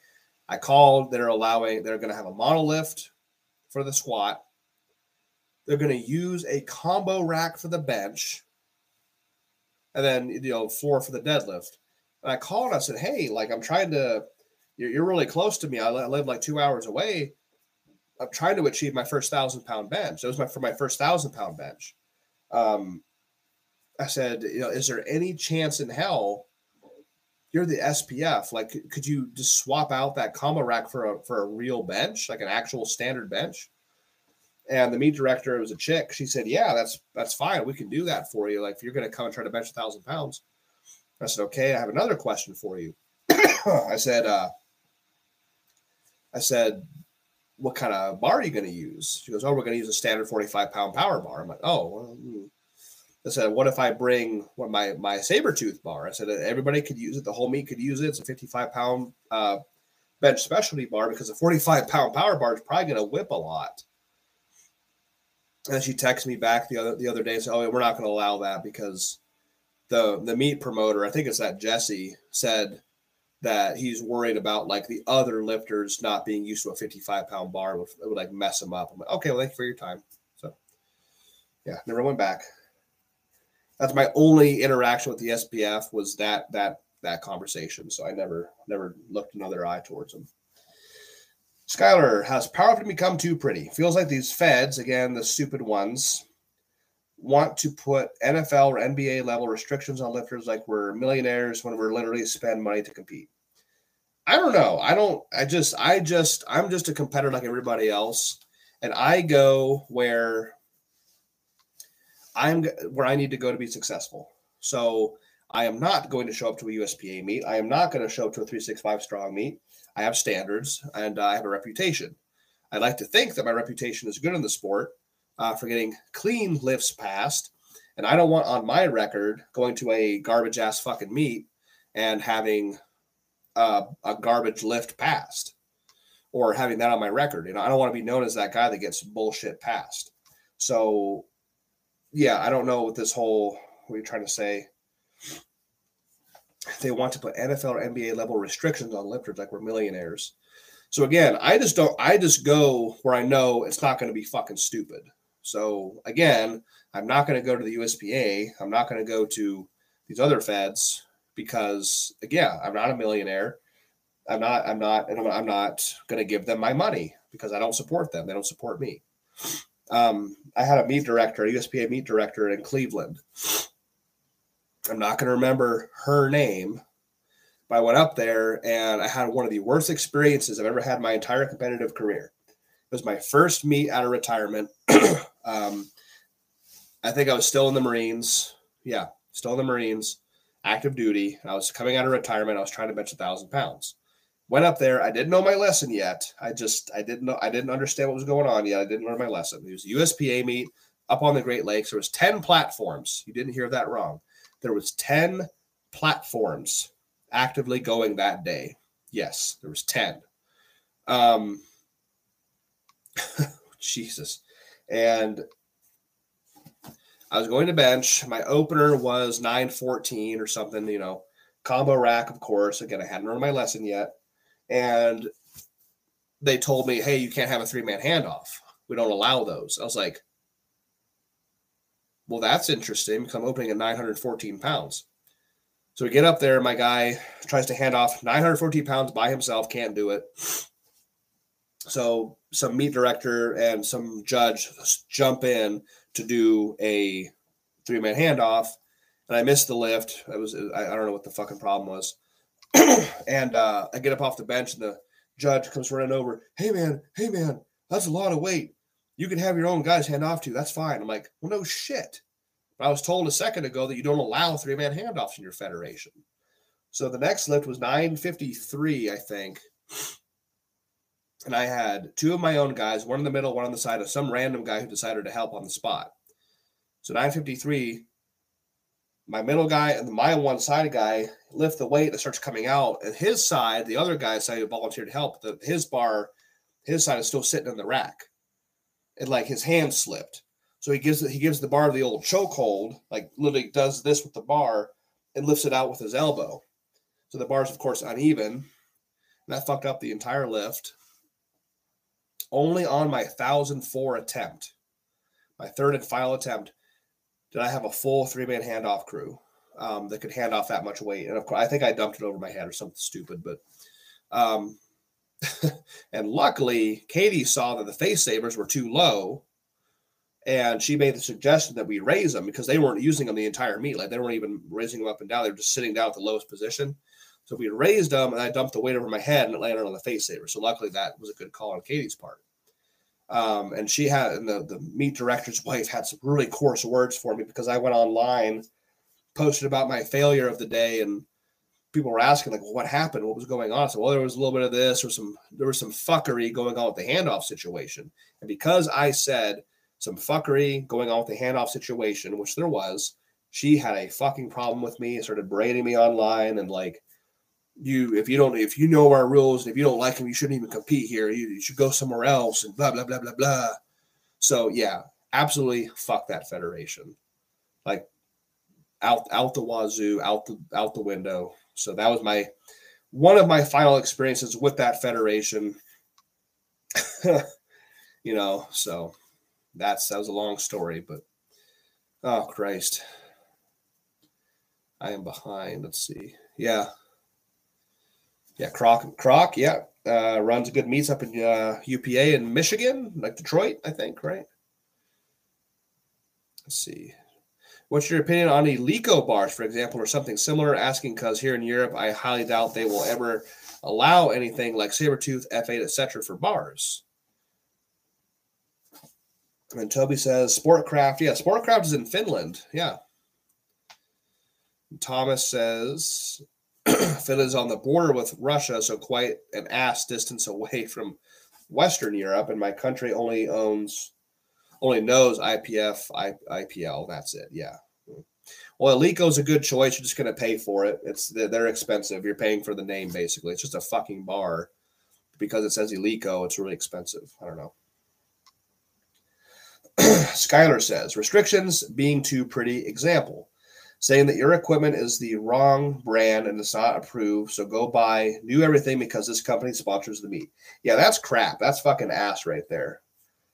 S1: I called. They're allowing. They're going to have a monolift for the squat. They're going to use a combo rack for the bench, and then you know floor for the deadlift. And I called. I said, "Hey, like I'm trying to. You're, you're really close to me. I live like two hours away. I'm trying to achieve my first thousand pound bench. That was my for my first thousand pound bench. Um, I said, you know, is there any chance in hell you're the SPF. Like, could you just swap out that combo rack for a for a real bench, like an actual standard bench? And the meat director was a chick. She said, "Yeah, that's that's fine. We can do that for you. Like, if you're going to come and try to bench a thousand pounds." I said, "Okay. I have another question for you." I said, uh, "I said, what kind of bar are you going to use?" She goes, "Oh, we're going to use a standard 45 pound power bar." I'm like, "Oh." Well, hmm. I said, what if I bring what my my Sabertooth bar? I said everybody could use it. The whole meat could use it. It's a 55 pound uh, bench specialty bar because a 45 pound power bar is probably going to whip a lot. And she texted me back the other the other day and said, "Oh, we're not going to allow that because the the meet promoter, I think it's that Jesse, said that he's worried about like the other lifters not being used to a 55 pound bar would, would like mess them up." I'm like, "Okay, well, thank you for your time." So, yeah, never went back. that's my only interaction with the SPF was that that that conversation. So I never never looked another eye towards them. Skylar has power to become too pretty. Feels like these feds, again, the stupid ones, want to put NFL or NBA level restrictions on lifters like we're millionaires when we're literally spend money to compete. I don't know. I don't, I just, I just, I'm just a competitor like everybody else. And I go where I'm, where I need to go to be successful. So I am not going to show up to a USPA meet. I am not going to show up to a 365 strong meet. I have standards and I have a reputation. I like to think that my reputation is good in the sport uh, for getting clean lifts passed. And I don't want on my record going to a garbage ass fucking meet and having uh, a garbage lift passed or having that on my record. You know, I don't want to be known as that guy that gets bullshit passed. So, yeah, I don't know what this whole, what you're trying to say. They want to put NFL or NBA level restrictions on lifters like we're millionaires. So again, I just don't, I just go where I know it's not going to be fucking stupid. So again, I'm not going to go to the USPA. I'm not going to go to these other feds because again, I'm not a millionaire. I'm not, I'm not, and I'm not going to give them my money because I don't support them. They don't support me. Um, I had a meet director, a USPA meet director in Cleveland. I'm not going to remember her name, but I went up there and I had one of the worst experiences I've ever had my entire competitive career. It was my first meet out of retirement. um, I think I was still in the Marines. Yeah, still in the Marines, active duty. I was coming out of retirement. I was trying to bench a thousand pounds. Went up there. I didn't know my lesson yet. I just I didn't know I didn't understand what was going on yet. I didn't learn my lesson. It was a USPA meet up on the Great Lakes. There was 10 platforms. You didn't hear that wrong. There was 10 platforms actively going that day. Yes, there was 10. Um Jesus. And I was going to bench. My opener was 914 or something, you know, combo rack, of course. Again, I hadn't learned my lesson yet. And they told me, hey, you can't have a three man handoff. We don't allow those. I was like, well, that's interesting because I'm opening at 914 pounds. So we get up there. My guy tries to hand off 914 pounds by himself, can't do it. So some meat director and some judge jump in to do a three man handoff, and I missed the lift. I was I, don't know what the fucking problem was, and uh, I get up off the bench and the judge comes running over. Hey man, hey man, that's a lot of weight. You can have your own guys hand off to you. That's fine. I'm like, well, no shit. But I was told a second ago that you don't allow three man handoffs in your federation. So the next lift was 953, I think and I had two of my own guys, one in the middle, one on the side of some random guy who decided to help on the spot. So 953, my middle guy and my one side guy lift the weight that starts coming out, and his side, the other guy decided to volunteer to help. The, his bar, his side is still sitting in the rack, and like his hand slipped. So he gives he gives the bar the old chokehold, like literally does this with the bar and lifts it out with his elbow. So the bar's of course uneven. And that fucked up the entire lift only on my 1004 attempt, my third and final attempt, did I have a full three man handoff crew um, that could hand off that much weight. And of course, I think I dumped it over my head or something stupid, but. Um, and luckily, Katie saw that the face savers were too low, and she made the suggestion that we raise them because they weren't using them the entire meet. Like they weren't even raising them up and down; they were just sitting down at the lowest position. So we raised them, and I dumped the weight over my head, and it landed on the face saver. So luckily, that was a good call on Katie's part. Um, and she had, and the the meet director's wife had some really coarse words for me because I went online, posted about my failure of the day, and people were asking like, well, "What happened? What was going on?" So, well, there was a little bit of this, or some there was some fuckery going on with the handoff situation, and because I said some fuckery going on with the handoff situation, which there was, she had a fucking problem with me, and started braiding me online, and like you if you don't if you know our rules and if you don't like them you shouldn't even compete here. You, you should go somewhere else and blah blah blah blah blah. So yeah absolutely fuck that federation. Like out out the wazoo out the out the window so that was my one of my final experiences with that federation you know so that's that was a long story but oh christ I am behind. Let's see. Yeah. Yeah, Croc, Croc, yeah, uh, runs a good meets up in uh, UPA in Michigan, like Detroit, I think, right? Let's see. What's your opinion on Eleiko bars, for example, or something similar? Asking because here in Europe, I highly doubt they will ever allow anything like Sabertooth, F8, etc. for bars. And Toby says Sportcraft. Yeah, Sportcraft is in Finland. Yeah. Thomas says Finland's on the border with Russia, so quite an ass distance away from Western Europe, and my country only owns only knows IPF, I, IPL. That's it. Yeah. Well, is a good choice. You're just going to pay for it. It's they're expensive. You're paying for the name basically. It's just a fucking bar because it says Eleiko. It's really expensive. I don't know. Skylar says restrictions being too pretty. Example saying that your equipment is the wrong brand and it's not approved. So go buy new everything because this company sponsors the meet. Yeah, that's crap. That's fucking ass right there.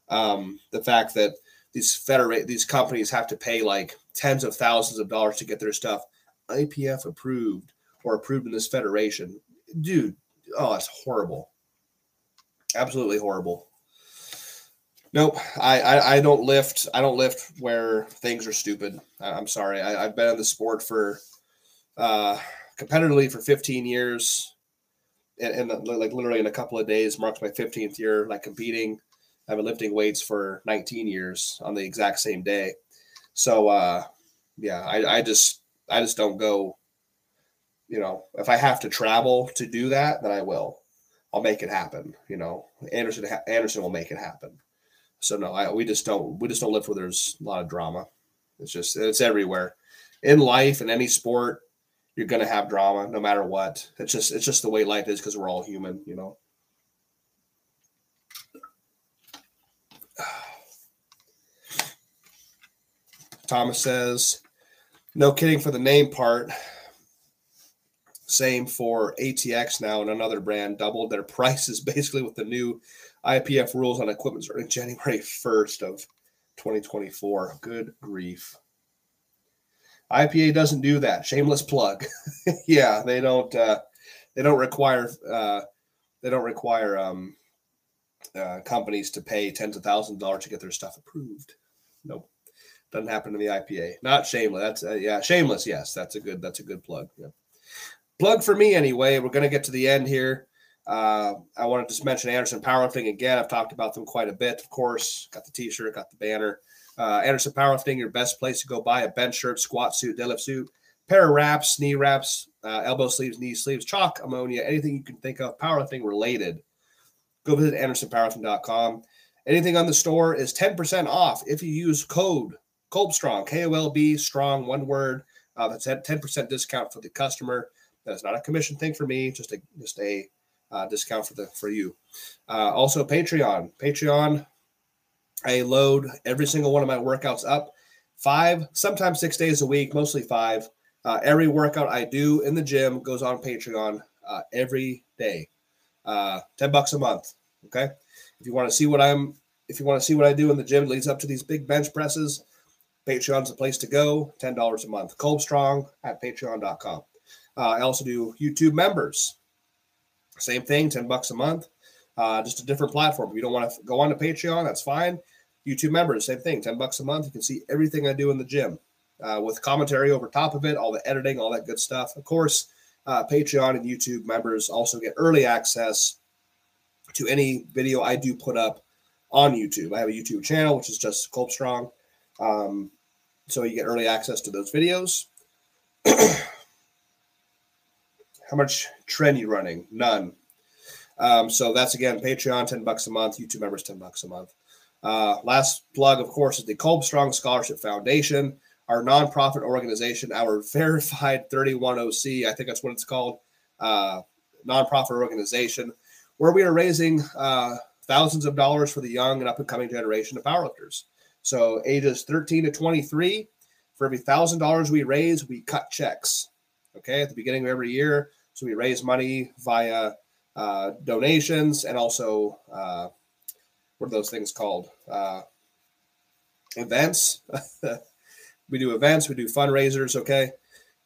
S1: Um, the fact that these federate these companies have to pay like tens of thousands of dollars to get their stuff IPF approved or approved in this federation. Dude, oh, it's horrible. Absolutely horrible. Nope, I, I, I don't lift. I don't lift where things are stupid. I, am sorry. I, have been in the sport for uh, competitively for 15 years, and, and, like literally in a couple of days marks my 15th year like competing. I've been lifting weights for 19 years on the exact same day. So uh, yeah, I, I just I just don't go. You know, if I have to travel to do that, then I will. I'll make it happen. You know, Anderson Anderson will make it happen. So no, I, we just don't we just don't live where there's a lot of drama. It's just it's everywhere in life in any sport. You're gonna have drama no matter what. It's just it's just the way life is because we're all human, you know. Thomas says, no kidding for the name part. Same for ATX now and another brand doubled their prices basically with the new IPF rules on equipment starting January 1st of 2024. Good grief. IPA doesn't do that. Shameless plug. yeah, they don't. Uh, they don't require. Uh, they don't require um, uh, companies to pay tens of thousands of dollars to get their stuff approved. Nope, doesn't happen to the IPA. Not shameless. That's uh, yeah, shameless. Yes, that's a good. That's a good plug. Yeah. Plug for me anyway. We're gonna get to the end here. Uh, I want to just mention Anderson Powerlifting again. I've talked about them quite a bit, of course. Got the T-shirt, got the banner. Uh, Anderson Powerlifting, your best place to go buy a bench shirt, squat suit, deadlift suit, pair of wraps, knee wraps, uh, elbow sleeves, knee sleeves, chalk, ammonia, anything you can think of powerlifting related. Go visit AndersonPowerlifting.com. Anything on the store is 10% off if you use code Kolbstrong, K O L B strong, one word. Uh, that's a 10% discount for the customer. That is not a commission thing for me, just a just a uh, discount for the for you. Uh, also, Patreon. Patreon. I load every single one of my workouts up five, sometimes six days a week, mostly five. Uh, every workout I do in the gym goes on Patreon uh, every day. Uh, Ten bucks a month. Okay. If you want to see what I'm, if you want to see what I do in the gym, leads up to these big bench presses. Patreon's the place to go. Ten dollars a month. Kolbstrong at Patreon.com. Uh, I also do YouTube members. Same thing, 10 bucks a month. Uh, just a different platform. If you don't want to go on to Patreon, that's fine. YouTube members, same thing, 10 bucks a month. You can see everything I do in the gym uh, with commentary over top of it, all the editing, all that good stuff. Of course, uh, Patreon and YouTube members also get early access to any video I do put up on YouTube. I have a YouTube channel, which is just Kolbstrong. Um, so you get early access to those videos. How much tren you running? None. Um, so that's again Patreon, 10 bucks a month, YouTube members, 10 bucks a month. Uh, last plug, of course, is the Kolbstrong Scholarship Foundation, our nonprofit organization, our verified 31OC, I think that's what it's called, uh, nonprofit organization, where we are raising uh, thousands of dollars for the young and up and coming generation of powerlifters. So ages 13 to 23, for every thousand dollars we raise, we cut checks. Okay, at the beginning of every year, so we raise money via uh, donations and also uh, what are those things called? Uh, events. we do events. We do fundraisers. Okay.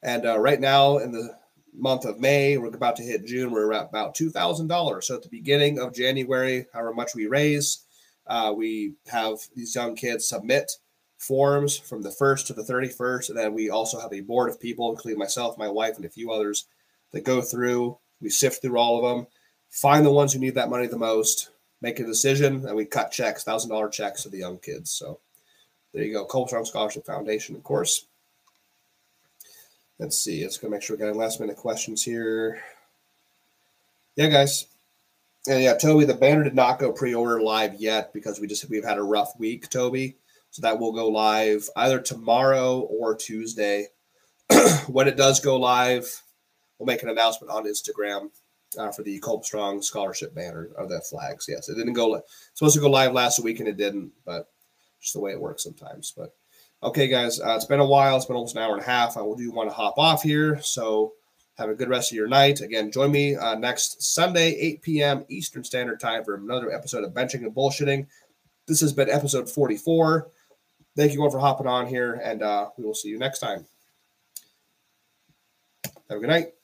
S1: And uh, right now, in the month of May, we're about to hit June. We're at about two thousand dollars. So at the beginning of January, however much we raise, uh, we have these young kids submit forms from the first to the thirty first, and then we also have a board of people, including myself, my wife, and a few others, that go through. We sift through all of them, find the ones who need that money the most, make a decision, and we cut checks, thousand dollar checks to the young kids. So there you go, Kolbstrong Scholarship Foundation, of course. Let's see. Let's go make sure we got any last minute questions here. Yeah, guys. And yeah, Toby, the banner did not go pre-order live yet because we just we've had a rough week, Toby. So that will go live either tomorrow or Tuesday. when it does go live, we'll make an announcement on Instagram uh, for the Strong scholarship banner or the flags. Yes, it didn't go supposed to go live last week and it didn't, but just the way it works sometimes. But okay, guys, uh, it's been a while. It's been almost an hour and a half. I will do want to hop off here. So have a good rest of your night. Again, join me uh, next Sunday, 8 p.m. Eastern Standard Time for another episode of Benching and Bullshitting. This has been episode 44. Thank you all for hopping on here, and uh, we will see you next time. Have a good night.